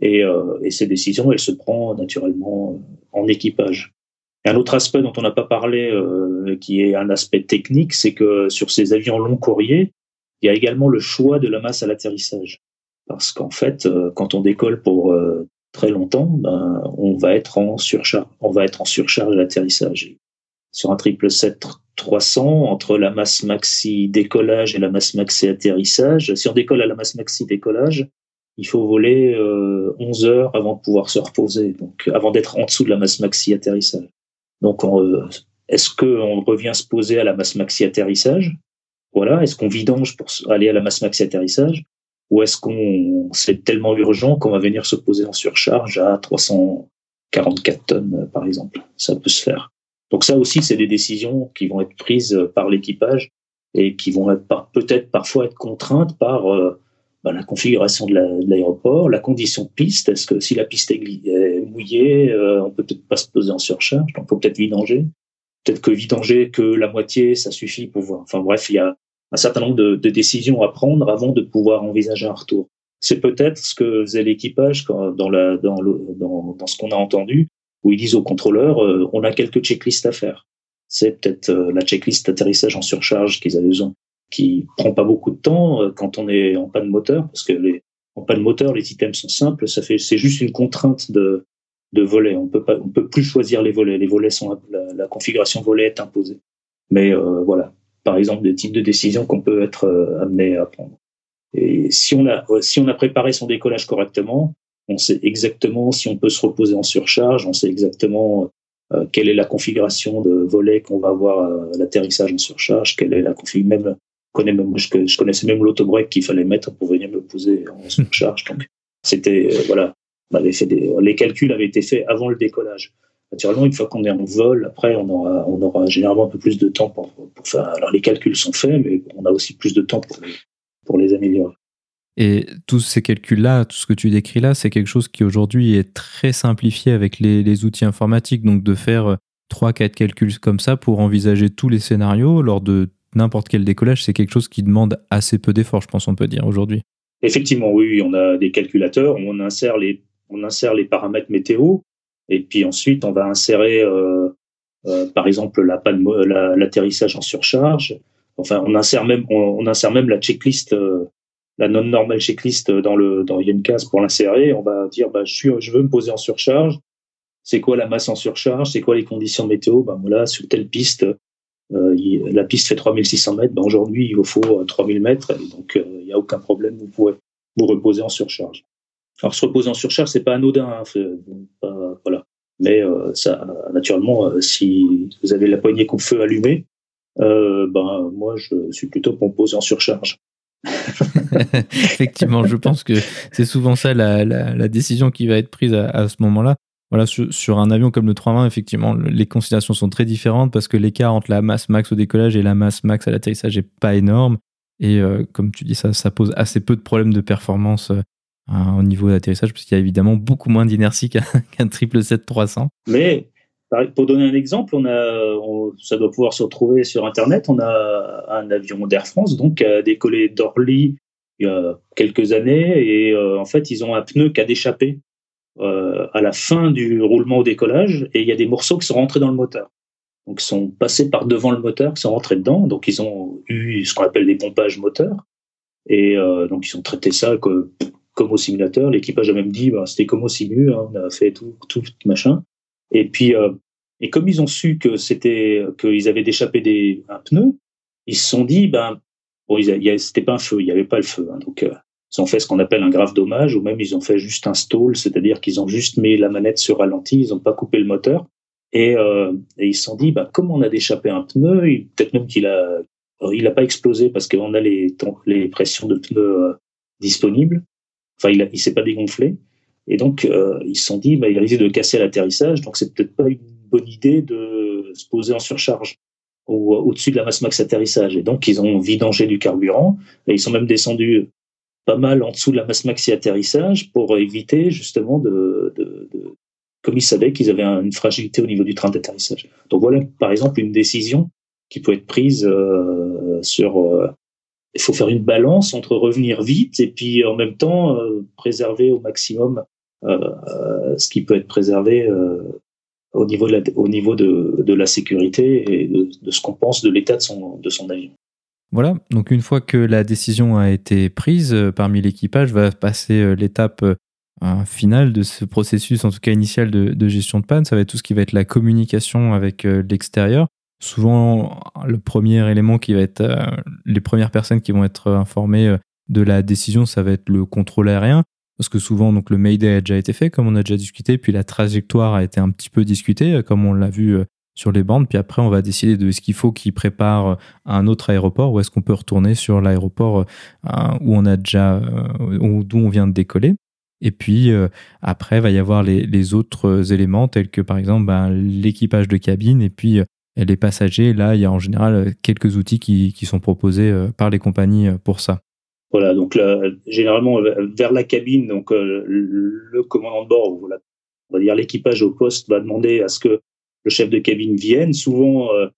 Et, euh, et, ces décisions, elles se prennent naturellement en équipage. Un autre aspect dont on n'a pas parlé, euh, qui est un aspect technique, c'est que sur ces avions long courriers, il y a également le choix de la masse à l'atterrissage. Parce qu'en fait, euh, quand on décolle pour très longtemps, ben, on va être en surcharge, on va être en surcharge à l'atterrissage. Sur un 777-300, entre la masse maxi décollage et la masse maxi atterrissage, si on décolle à la masse maxi décollage, il faut voler euh, 11 heures avant de pouvoir se reposer, donc avant d'être en dessous de la masse maxi atterrissage. Donc, euh, est-ce qu'on revient se poser à la masse maxi atterrissage? Voilà, est-ce qu'on vidange pour aller à la masse maxi atterrissage? Ou est-ce qu'on c'est tellement urgent qu'on va venir se poser en surcharge à 344 tonnes, par exemple Ça peut se faire. Donc ça aussi, c'est des décisions qui vont être prises par l'équipage et qui vont être peut-être parfois être contraintes par euh, bah, la configuration de l'aéroport, la, condition de piste. Est-ce que si la piste est, mouillée, euh, on peut peut-être pas se poser en surcharge, donc faut peut-être vidanger. Peut-être que vidanger que la moitié, ça suffit pour voir. Enfin bref, il y a un certain nombre de, de, décisions à prendre avant de pouvoir envisager un retour. C'est peut-être ce que faisait l'équipage dans, la, dans, le, dans, ce qu'on a entendu, où ils disent au contrôleur, euh, on a quelques checklists à faire. C'est peut-être euh, la checklist d'atterrissage en surcharge qu'ils avaient besoin, qui prend pas beaucoup de temps euh, quand on est en panne moteur, parce que les, en panne moteur, les items sont simples, ça fait, c'est juste une contrainte de, de volet. On peut pas, on peut plus choisir les volets. Les volets sont, la, la configuration volet est imposée. Mais voilà, par exemple, des types de décisions qu'on peut être euh, amené à prendre. Et si on a, euh, si on a préparé son décollage correctement, on sait exactement si on peut se reposer en surcharge, on sait exactement euh, quelle est la configuration de volet qu'on va avoir à l'atterrissage en surcharge, quelle est la configuration, même, connais même, je, connaissais même l'autobreak qu'il fallait mettre pour venir me poser en surcharge. Donc, c'était, voilà, on avait fait des, les calculs avaient été faits avant le décollage. Naturellement, une fois qu'on est en vol, après, on aura, on aura généralement un peu plus de temps pour, pour faire. Alors, les calculs sont faits, mais on a aussi plus de temps pour les, pour les améliorer. Et tous ces calculs-là, tout ce que tu décris là, c'est quelque chose qui aujourd'hui est très simplifié avec les, les, outils informatiques. Donc, de faire 3-4 calculs comme ça pour envisager tous les scénarios lors de n'importe quel décollage, c'est quelque chose qui demande assez peu d'efforts, je pense, on peut dire aujourd'hui. Effectivement, oui, on a des calculateurs, on insère les, on insère les paramètres météo, et puis ensuite, on va insérer, euh, euh, par exemple, la l'atterrissage en surcharge. Enfin, on insère même, on, insère même la checklist, euh, la non normale checklist dans le dans Yencast pour l'insérer. On va dire, bah, je suis, je veux me poser en surcharge. C'est quoi la masse en surcharge? C'est quoi les conditions météo? Ben voilà, sur telle piste, la piste fait 3600 mètres. Ben aujourd'hui, il vous faut 3000 mètres, donc il n'y a aucun problème. Vous pouvez vous reposer en surcharge. Alors se reposer en surcharge, c'est pas anodin, hein, voilà. Mais euh, ça, naturellement, euh, si vous avez la poignée coupe-feu allumée, euh, ben moi je suis plutôt pour poser en surcharge. Effectivement, je pense que c'est souvent ça la, décision qui va être prise à, ce moment-là. Voilà, sur, un avion comme le 320, effectivement, les considérations sont très différentes parce que l'écart entre la masse max au décollage et la masse max à l'atterrissage est pas énorme. Et comme tu dis, ça, pose assez peu de problèmes de performance au niveau d'atterrissage, parce qu'il y a évidemment beaucoup moins d'inertie qu'un triple 7-300. Mais pour donner un exemple, on a, ça doit pouvoir se retrouver sur Internet. On a un avion d'Air France donc a décollé d'Orly il y a quelques années et euh, en fait ils ont un pneu qui a déchappé euh, à la fin du roulement au décollage et il y a des morceaux qui sont rentrés dans le moteur. Donc ils sont passés par devant le moteur, qui sont rentrés dedans. Donc ils ont eu ce qu'on appelle des pompages moteurs et euh, donc ils ont traité ça que comme au simulateur. L'équipage a même dit, bah, c'était comme au simu, hein, on a fait tout, tout machin. Et puis, euh, et comme ils ont su que c'était, qu'ils avaient déchappé des, un pneu, ils se sont dit, ben, bon, c'était pas un feu, il n'y avait pas le feu. Hein, donc, euh, ils ont fait ce qu'on appelle un grave dommage, ou même ils ont fait juste un stall, c'est-à-dire qu'ils ont juste mis la manette sur ralenti, ils n'ont pas coupé le moteur. Et, euh, et ils se sont dit, bah, comme on a déchappé un pneu, peut-être même qu'il a, il n'a pas explosé parce qu'on a les, les pressions de pneus euh, disponibles. Enfin, il, il s'est pas dégonflé. Et donc, euh, ils se sont dit, bah, il risque de casser l'atterrissage, donc c'est peut-être pas une bonne idée de se poser en surcharge au-dessus de la masse max atterrissage. Et donc, ils ont vidangé du carburant et ils sont même descendus pas mal en dessous de la masse maxi atterrissage pour éviter justement de, de, de comme ils savaient qu'ils avaient une fragilité au niveau du train d'atterrissage. Donc voilà, par exemple, une décision qui peut être prise euh, sur euh, il faut faire une balance entre revenir vite et puis en même temps euh, préserver au maximum euh, euh, ce qui peut être préservé au niveau de la, au niveau de, de la sécurité et de, de ce qu'on pense de l'état de son, de son avion. Voilà, donc une fois que la décision a été prise, parmi l'équipage va passer l'étape final de ce processus, en tout cas initial de, gestion de panne, ça va être tout ce qui va être la communication avec l'extérieur. Souvent, le premier élément qui va être les premières personnes qui vont être informées de la décision, ça va être le contrôle aérien. Parce que souvent donc le Mayday a déjà été fait comme on a déjà discuté puis la trajectoire a été un petit peu discutée euh, comme on l'a vu euh, sur les bandes. Puis après on va décider de ce qu'il faut qu'il prépare euh, un autre aéroport ou est-ce qu'on peut retourner sur l'aéroport où on a déjà d'où on vient de décoller. Et puis après, il va y avoir les, autres éléments tels que par exemple ben, l'équipage de cabine et puis les passagers. Là, il y a en général quelques outils qui sont proposés par les compagnies pour ça. Voilà, donc généralement vers la cabine, donc euh, le commandant de bord, on va dire l'équipage au poste, va demander à ce que le chef de cabine vienne. Souvent, euh,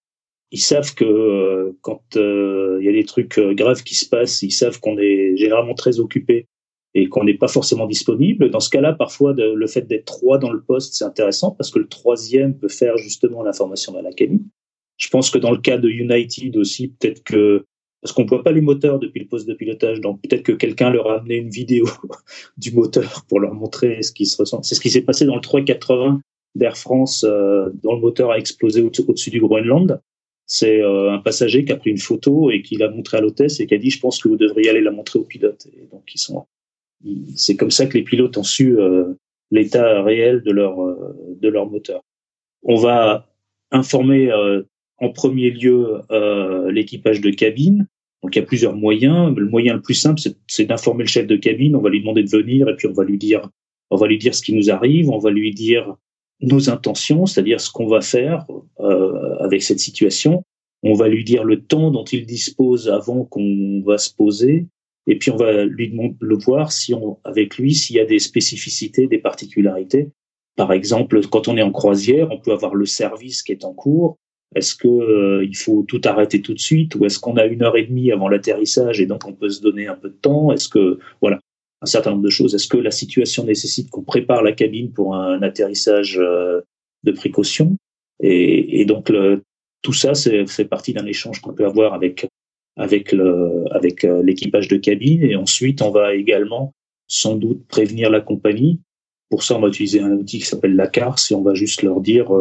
ils savent que euh, quand il y a des trucs graves qui se passent, ils savent qu'on est généralement très occupé et qu'on n'est pas forcément disponible. Dans ce cas-là, parfois, le fait d'être trois dans le poste, c'est intéressant parce que le troisième peut faire justement l'information dans la cabine. Je pense que dans le cas de United aussi, peut-être que parce qu'on ne voit pas les moteurs depuis le poste de pilotage. Donc peut-être que quelqu'un leur a amené une vidéo du moteur pour leur montrer ce qui se ressent. C'est ce qui s'est passé dans le 380 d'Air France, euh, dont le moteur a explosé au-dessus du Groenland. C'est euh, un passager qui a pris une photo et qui l'a montré à l'hôtesse et qui a dit je pense que vous devriez aller la montrer aux pilotes. Et donc ils sont, c'est comme ça que les pilotes ont su euh, l'état réel de leur de leur moteur. On va informer en premier lieu euh, l'équipage de cabine. Donc il y a plusieurs moyens. Le moyen le plus simple, c'est d'informer le chef de cabine. On va lui demander de venir et puis on va lui dire, on va lui dire ce qui nous arrive. On va lui dire nos intentions, c'est-à-dire ce qu'on va faire euh, avec cette situation. On va lui dire le temps dont il dispose avant qu'on va se poser. Et puis on va lui demander le voir si on, avec lui s'il y a des spécificités, des particularités. Par exemple, quand on est en croisière, on peut avoir le service qui est en cours. Est-ce que euh, il faut tout arrêter tout de suite ou est-ce qu'on a une heure et demie avant l'atterrissage et donc on peut se donner un peu de temps? Est-ce que voilà un certain nombre de choses Est-ce que la situation nécessite qu'on prépare la cabine pour un atterrissage euh, de précaution? Et, donc tout ça c'est fait partie d'un échange qu'on peut avoir avec avec le avec euh, l'équipage de cabine et ensuite on va également sans doute prévenir la compagnie. Pour ça, on va utiliser un outil qui s'appelle la CARS et on va juste leur dire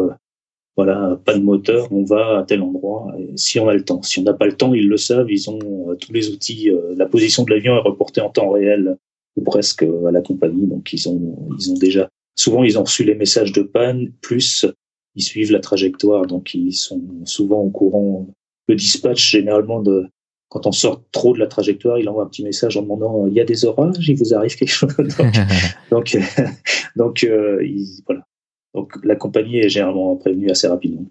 voilà, pas de moteur, on va à tel endroit, si on a le temps. Si on n'a pas le temps, ils le savent, ils ont euh, tous les outils. Euh, la position de l'avion est reportée en temps réel ou presque à la compagnie, donc ils ont, ils ont déjà. Souvent, ils ont reçu les messages de panne, plus ils suivent la trajectoire, donc ils sont souvent au courant. Le dispatch, généralement, de quand on sort trop de la trajectoire, il envoie un petit message en demandant il y a des orages, il vous arrive quelque chose? donc, donc, euh, voilà. Donc la compagnie est généralement prévenue assez rapidement.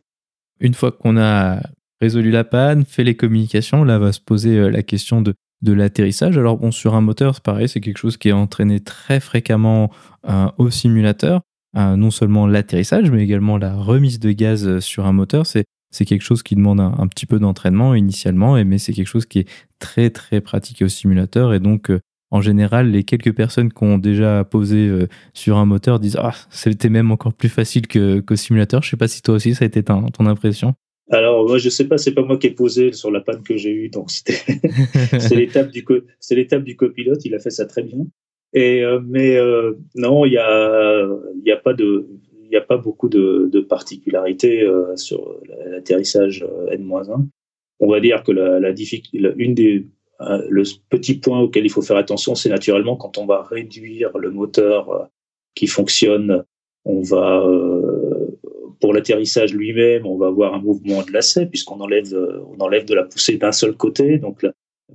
Une fois qu'on a résolu la panne, fait les communications, là va se poser euh, la question de, de l'atterrissage. Alors bon, sur un moteur, c'est pareil, c'est quelque chose qui est entraîné très fréquemment euh, au simulateur. Euh, non seulement l'atterrissage, mais également la remise de gaz sur un moteur. C'est c'est quelque chose qui demande un, un petit peu d'entraînement initialement, mais c'est quelque chose qui est très très pratiqué au simulateur et donc en général, les quelques personnes qui ont déjà posé euh, sur un moteur disent Ah, c'était même encore plus facile qu'au simulateur. Je sais pas si toi aussi ça a été ton, impression. Alors, moi, je sais pas, c'est pas moi qui ai posé sur la panne que j'ai eue, donc c'était c'est l'étape du c'est l'étape du copilote. Il a fait ça très bien. Et euh, mais euh, non, il y a il y a pas de il y a pas beaucoup de, particularités sur l'atterrissage N-1. On va dire que la, la, une des euh, le petit point auquel il faut faire attention, c'est naturellement quand on va réduire le moteur euh, qui fonctionne, on va euh, pour l'atterrissage lui-même, on va avoir un mouvement de lacet puisqu'on enlève on enlève de la poussée d'un seul côté. Donc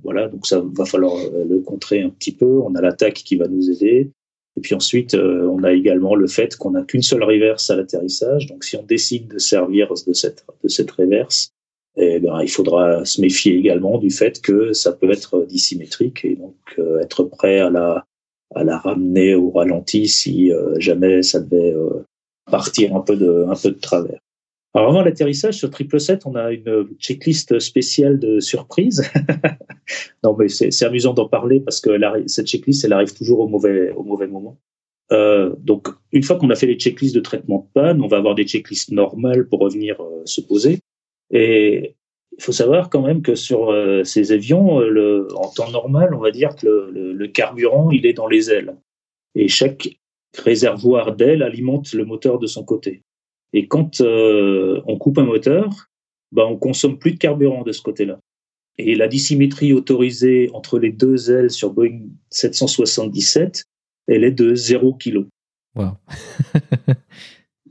voilà, donc ça va falloir le contrer un petit peu. On a l'attaque qui va nous aider. Et puis ensuite, on a également le fait qu'on n'a qu'une seule reverse à l'atterrissage. Donc si on décide de servir de cette de cette reverse, et ben, il faudra se méfier également du fait que ça peut être dissymétrique et donc euh, être prêt à la, à la ramener au ralenti si euh, jamais ça devait euh, partir un peu de, un peu de travers. Alors avant l'atterrissage sur triple 7, on a une checklist spéciale de surprise. non mais c'est amusant d'en parler parce que cette checklist elle arrive toujours au mauvais au mauvais moment. Euh, donc une fois qu'on a fait les checklists de traitement de panne, on va avoir des checklists normales pour revenir se poser. Et il faut savoir quand même que sur euh, ces avions, euh, en temps normal, on va dire que le, le, carburant, il est dans les ailes. Et chaque réservoir d'aile alimente le moteur de son côté. Et quand euh, on coupe un moteur, ben, on consomme plus de carburant de ce côté-là. Et la dissymétrie autorisée entre les deux ailes sur Boeing 777, elle est de 0 kg. Wow.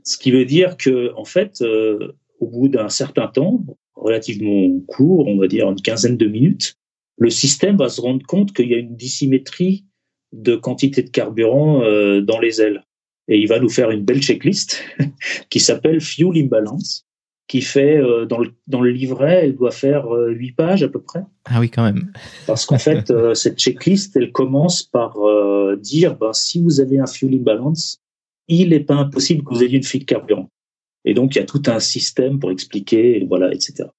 ce qui veut dire que, en fait, euh, au bout d'un certain temps, relativement court, on va dire une quinzaine de minutes, le système va se rendre compte qu'il y a une dissymétrie de quantité de carburant euh, dans les ailes. Et il va nous faire une belle checklist qui s'appelle Fuel Imbalance, qui fait, euh, dans, le, dans le livret, elle doit faire euh, huit pages à peu près. Ah oui, quand même. Parce qu'en fait, euh, cette checklist, elle commence par dire, ben, si vous avez un Fuel Imbalance, il n'est pas impossible que vous ayez une fuite de carburant. Et donc, il y a tout un système pour expliquer, voilà, etc.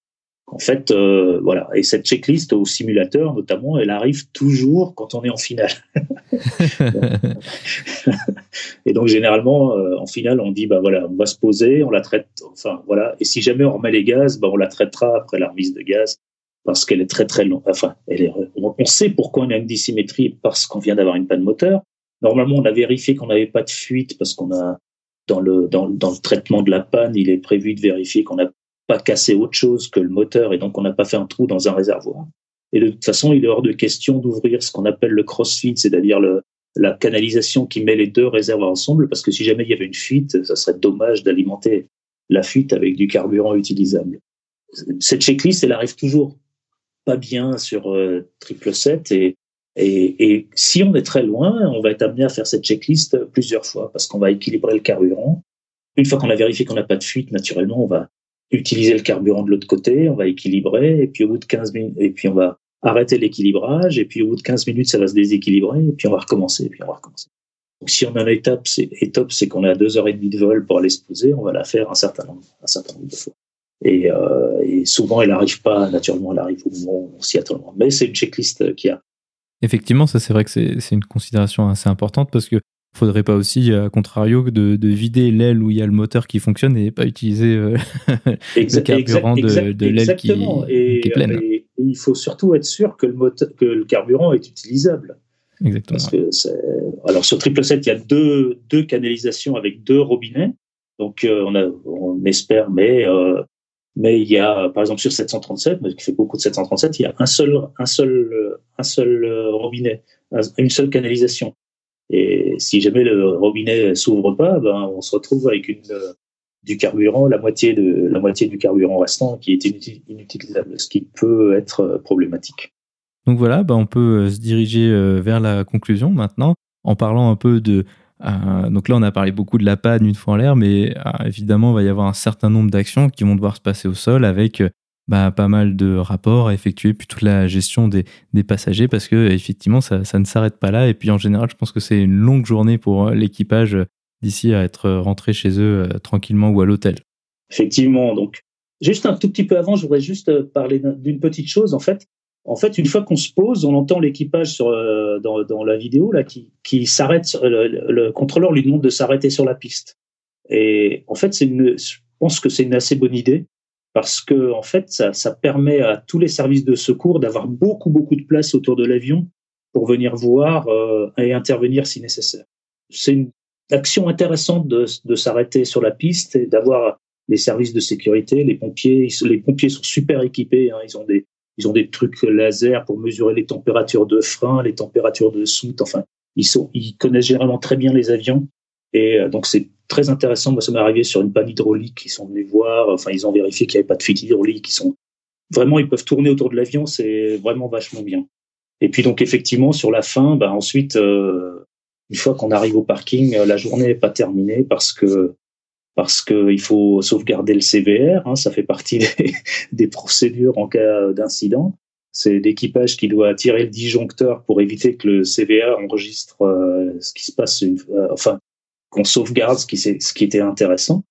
En fait, euh, voilà. Et cette checklist au simulateur, notamment, elle arrive toujours quand on est en finale. et donc, généralement, euh, en finale, on dit, bah voilà, on va se poser, on la traite, enfin, voilà. Et si jamais on remet les gaz, bah, on la traitera après la remise de gaz parce qu'elle est très, très longue. Enfin, elle est, on, sait pourquoi on a une dissymétrie parce qu'on vient d'avoir une panne moteur. Normalement, on a vérifié qu'on n'avait pas de fuite parce qu'on a, dans le, dans, le traitement de la panne, il est prévu de vérifier qu'on n'a pas cassé autre chose que le moteur et donc on n'a pas fait un trou dans un réservoir. Et de toute façon, il est hors de question d'ouvrir ce qu'on appelle le crossfeed, c'est-à-dire la canalisation qui met les deux réservoirs ensemble, parce que si jamais il y avait une fuite, ça serait dommage d'alimenter la fuite avec du carburant utilisable. Cette checklist, elle arrive toujours pas bien sur euh, triple 7 et, et, et si on est très loin, on va être amené à faire cette checklist plusieurs fois parce qu'on va équilibrer le carburant. Une fois qu'on a vérifié qu'on n'a pas de fuite, naturellement, on va utiliser le carburant de l'autre côté, on va équilibrer, et puis au bout de 15 minutes, et puis on va arrêter l'équilibrage, et puis au bout de 15 minutes, ça va se déséquilibrer, et puis on va recommencer, et puis on va recommencer. Donc si on a une étape, c'est étape, c'est qu'on heures et demie de vol pour aller se poser, on va la faire un certain nombre, un certain nombre de fois. Et, euh, et souvent, elle n'arrive pas naturellement, elle arrive au moment où on s'y attend. Mais c'est une checklist qui a. Effectivement, ça c'est vrai que c'est c'est une considération assez importante parce que faudrait pas aussi, à contrario, de, de vider l'aile où il y a le moteur qui fonctionne et pas utiliser euh, le carburant de, exact- de l'aile qui, et, qui est pleine. et- et il faut surtout être sûr que le, moteur, que le carburant est utilisable. Exactement. Parce que c'est... Alors sur 777, il y a deux, deux canalisations avec deux robinets. Donc euh, on, a, on espère, mais, euh, mais il y a, par exemple sur 737, moi qui fait beaucoup de 737, il y a un seul, un seul, euh, un seul euh, robinet, un- une seule canalisation. Et si jamais le robinet s'ouvre pas, ben, on se retrouve avec euh, du carburant, la moitié, de, la moitié du carburant restant qui est inuti- inutilisable, ce qui peut être euh, problématique. Donc voilà, bah, on peut euh, se diriger vers la conclusion maintenant en parlant un peu de. donc là, on a parlé beaucoup de la panne une fois en l'air, mais évidemment, il va y avoir un certain nombre d'actions qui vont devoir se passer au sol avec bah, pas mal de rapports à effectuer, puis toute la gestion des, des passagers, parce que effectivement, ça, ça ne s'arrête pas là. Et puis en général, je pense que c'est une longue journée pour euh, l'équipage d'ici à être rentré chez eux euh, tranquillement ou à l'hôtel. Effectivement, donc juste un tout petit peu avant, je voudrais juste euh, parler d'un- d'une petite chose. En fait, en fait, une fois qu'on se pose, on entend l'équipage sur dans, dans la vidéo là qui, qui s'arrête. Le, le- le contrôleur lui demande de s'arrêter sur la piste. Et en fait, c'est je pense que c'est une assez bonne idée parce que en fait, ça, permet à tous les services de secours d'avoir beaucoup beaucoup de place autour de l'avion pour venir voir euh, et intervenir si nécessaire. C'est une action intéressante de, s'arrêter sur la piste et d'avoir les services de sécurité, les pompiers. les pompiers sont super équipés. hein, ils ont des ils ont des trucs laser pour mesurer les températures de frein, les températures de soute. Enfin, ils sont ils connaissent généralement très bien les avions et euh, donc c'est très intéressant. Moi, ça m'est arrivé sur une panne hydraulique. Ils sont venus voir. Enfin, ils ont vérifié qu'il n'y avait pas de fuite hydraulique. Ils sont vraiment ils peuvent tourner autour de l'avion. C'est vraiment vachement bien. Et puis donc effectivement sur la fin, bah, ensuite euh, une fois qu'on arrive au parking, euh, la journée n'est pas terminée parce que parce que il faut sauvegarder le CVR. Hein, ça fait partie des, procédures en cas d'incident. C'est l'équipage qui doit tirer le disjoncteur pour éviter que le CVR enregistre ce qui se passe, enfin qu'on sauvegarde ce qui, ce qui était intéressant.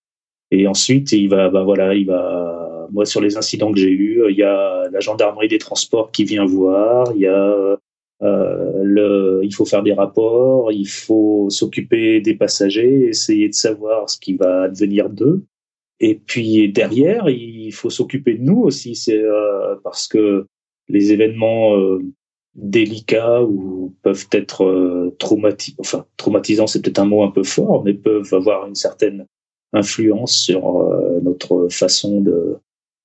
Et ensuite, il va, bah voilà, il va. Moi, sur les incidents que j'ai eus, il y a la gendarmerie des transports qui vient voir. Il y a euh, le, il faut faire des rapports, il faut s'occuper des passagers, essayer de savoir ce qui va advenir d'eux. Et puis derrière, il faut s'occuper de nous aussi, c'est euh, parce que les événements, euh, délicats ou peuvent être euh, traumatisants. Enfin, traumatisants, c'est peut-être un mot un peu fort, mais peuvent avoir une certaine influence sur euh, notre façon de.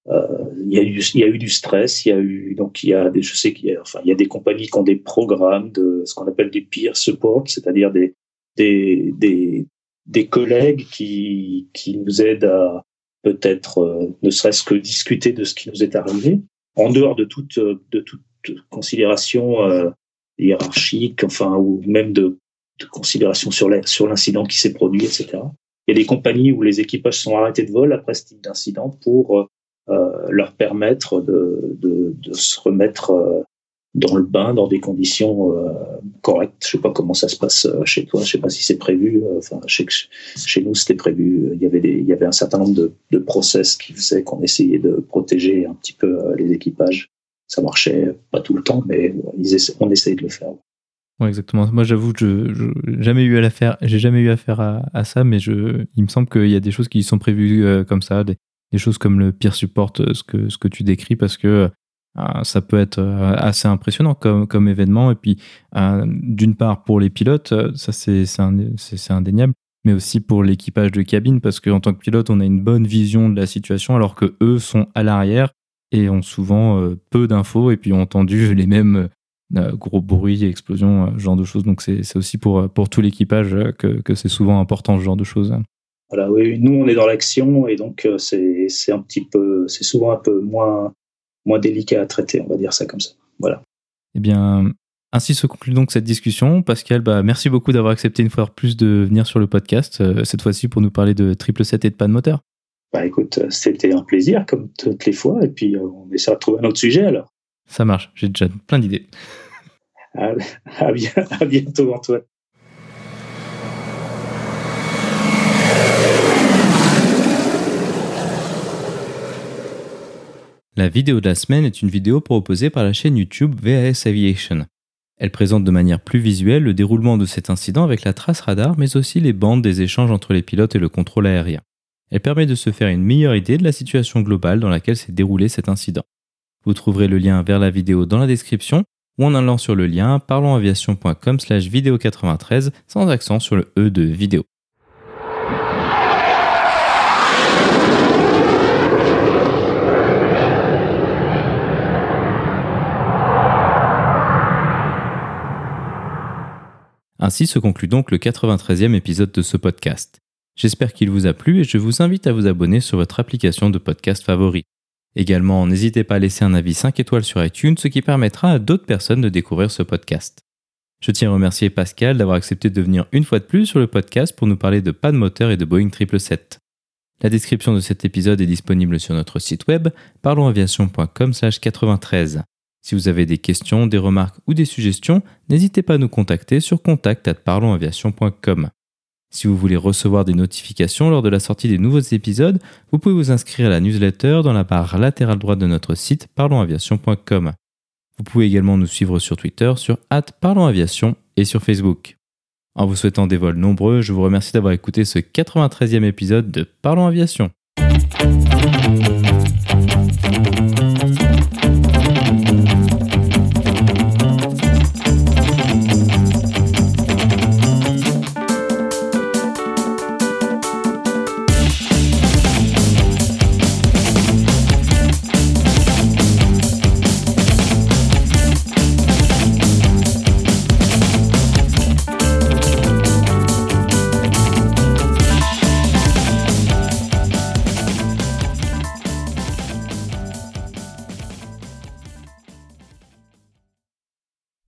Euh, il y a eu, y a eu du stress, il y a eu donc il y a des, je sais qu'il y a, enfin il y a des compagnies qui ont des programmes de ce qu'on appelle des peer support, c'est-à-dire des des, des des collègues qui qui nous aident à peut-être ne serait-ce que discuter de ce qui nous est arrivé en dehors de toute de toute considération euh, hiérarchique, enfin, ou même de, de considération sur l'incident qui s'est produit, etc. Il y a des compagnies où les équipages sont arrêtés de vol après ce type d'incident pour euh, leur permettre de, se remettre euh, dans le bain dans des conditions euh, correctes. Je sais pas comment ça se passe euh, chez toi. Je sais pas si c'est prévu. Enfin, chez, nous, c'était prévu. Il y avait des, il y avait un certain nombre de, de process qui faisaient qu'on essayait de protéger un petit peu les équipages ça marchait pas tout le temps, mais on essaye de le faire. Ouais, exactement. Moi, j'avoue, je, je jamais eu à j'ai jamais eu affaire à, à, ça, mais il me semble qu'il y a des choses qui sont prévues euh, comme ça, des, des, choses comme le peer support, euh, ce que, ce que tu décris, parce que euh, ça peut être assez impressionnant comme, comme événement. Et puis, d'une part, pour les pilotes, ça c'est indéniable, mais aussi pour l'équipage de cabine, parce qu'en tant que pilote, on a une bonne vision de la situation, alors que eux sont à l'arrière et ont souvent euh, peu d'infos et puis ont entendu les mêmes euh, gros bruits, explosions, euh, ce genre de choses. Donc c'est aussi pour, pour tout l'équipage que, que c'est souvent important ce genre de choses. Voilà, oui, nous on est dans l'action et donc c'est un petit peu, c'est souvent un peu moins, moins délicat à traiter, on va dire ça comme ça. Voilà. Eh bien, ainsi se conclut donc cette discussion. Pascal, bah, merci beaucoup d'avoir accepté une fois plus de venir sur le podcast, cette fois-ci pour nous parler de triple 7 et de panne moteur. Bah écoute, c'était un plaisir comme toutes les fois, et puis euh, on essaie de trouver un autre sujet alors. Ça marche, j'ai déjà plein d'idées. À, à, à bientôt Antoine. La vidéo de la semaine est une vidéo proposée par la chaîne YouTube VAS Aviation. Elle présente de manière plus visuelle le déroulement de cet incident avec la trace radar, mais aussi les bandes des échanges entre les pilotes et le contrôle aérien. Elle permet de se faire une meilleure idée de la situation globale dans laquelle s'est déroulé cet incident. Vous trouverez le lien vers la vidéo dans la description ou en allant sur le lien parlonsaviation.com slash vidéo 93 sans accent sur le E de vidéo. Ainsi se conclut donc le 93e épisode de ce podcast. J'espère qu'il vous a plu et je vous invite à vous abonner sur votre application de podcast favori. Également, n'hésitez pas à laisser un avis 5 étoiles sur iTunes, ce qui permettra à d'autres personnes de découvrir ce podcast. Je tiens à remercier Pascal d'avoir accepté de venir une fois de plus sur le podcast pour nous parler de panne moteur et de Boeing 777. La description de cet épisode est disponible sur notre site web parlonsaviation.com/93. Si vous avez des questions, des remarques ou des suggestions, n'hésitez pas à nous contacter sur contact@parlonsaviation.com. Si vous voulez recevoir des notifications lors de la sortie des nouveaux épisodes, vous pouvez vous inscrire à la newsletter dans la barre latérale droite de notre site parlonsaviation.com. Vous pouvez également nous suivre sur Twitter sur parlonsaviation et sur Facebook. En vous souhaitant des vols nombreux, je vous remercie d'avoir écouté ce 93e épisode de Parlons Aviation.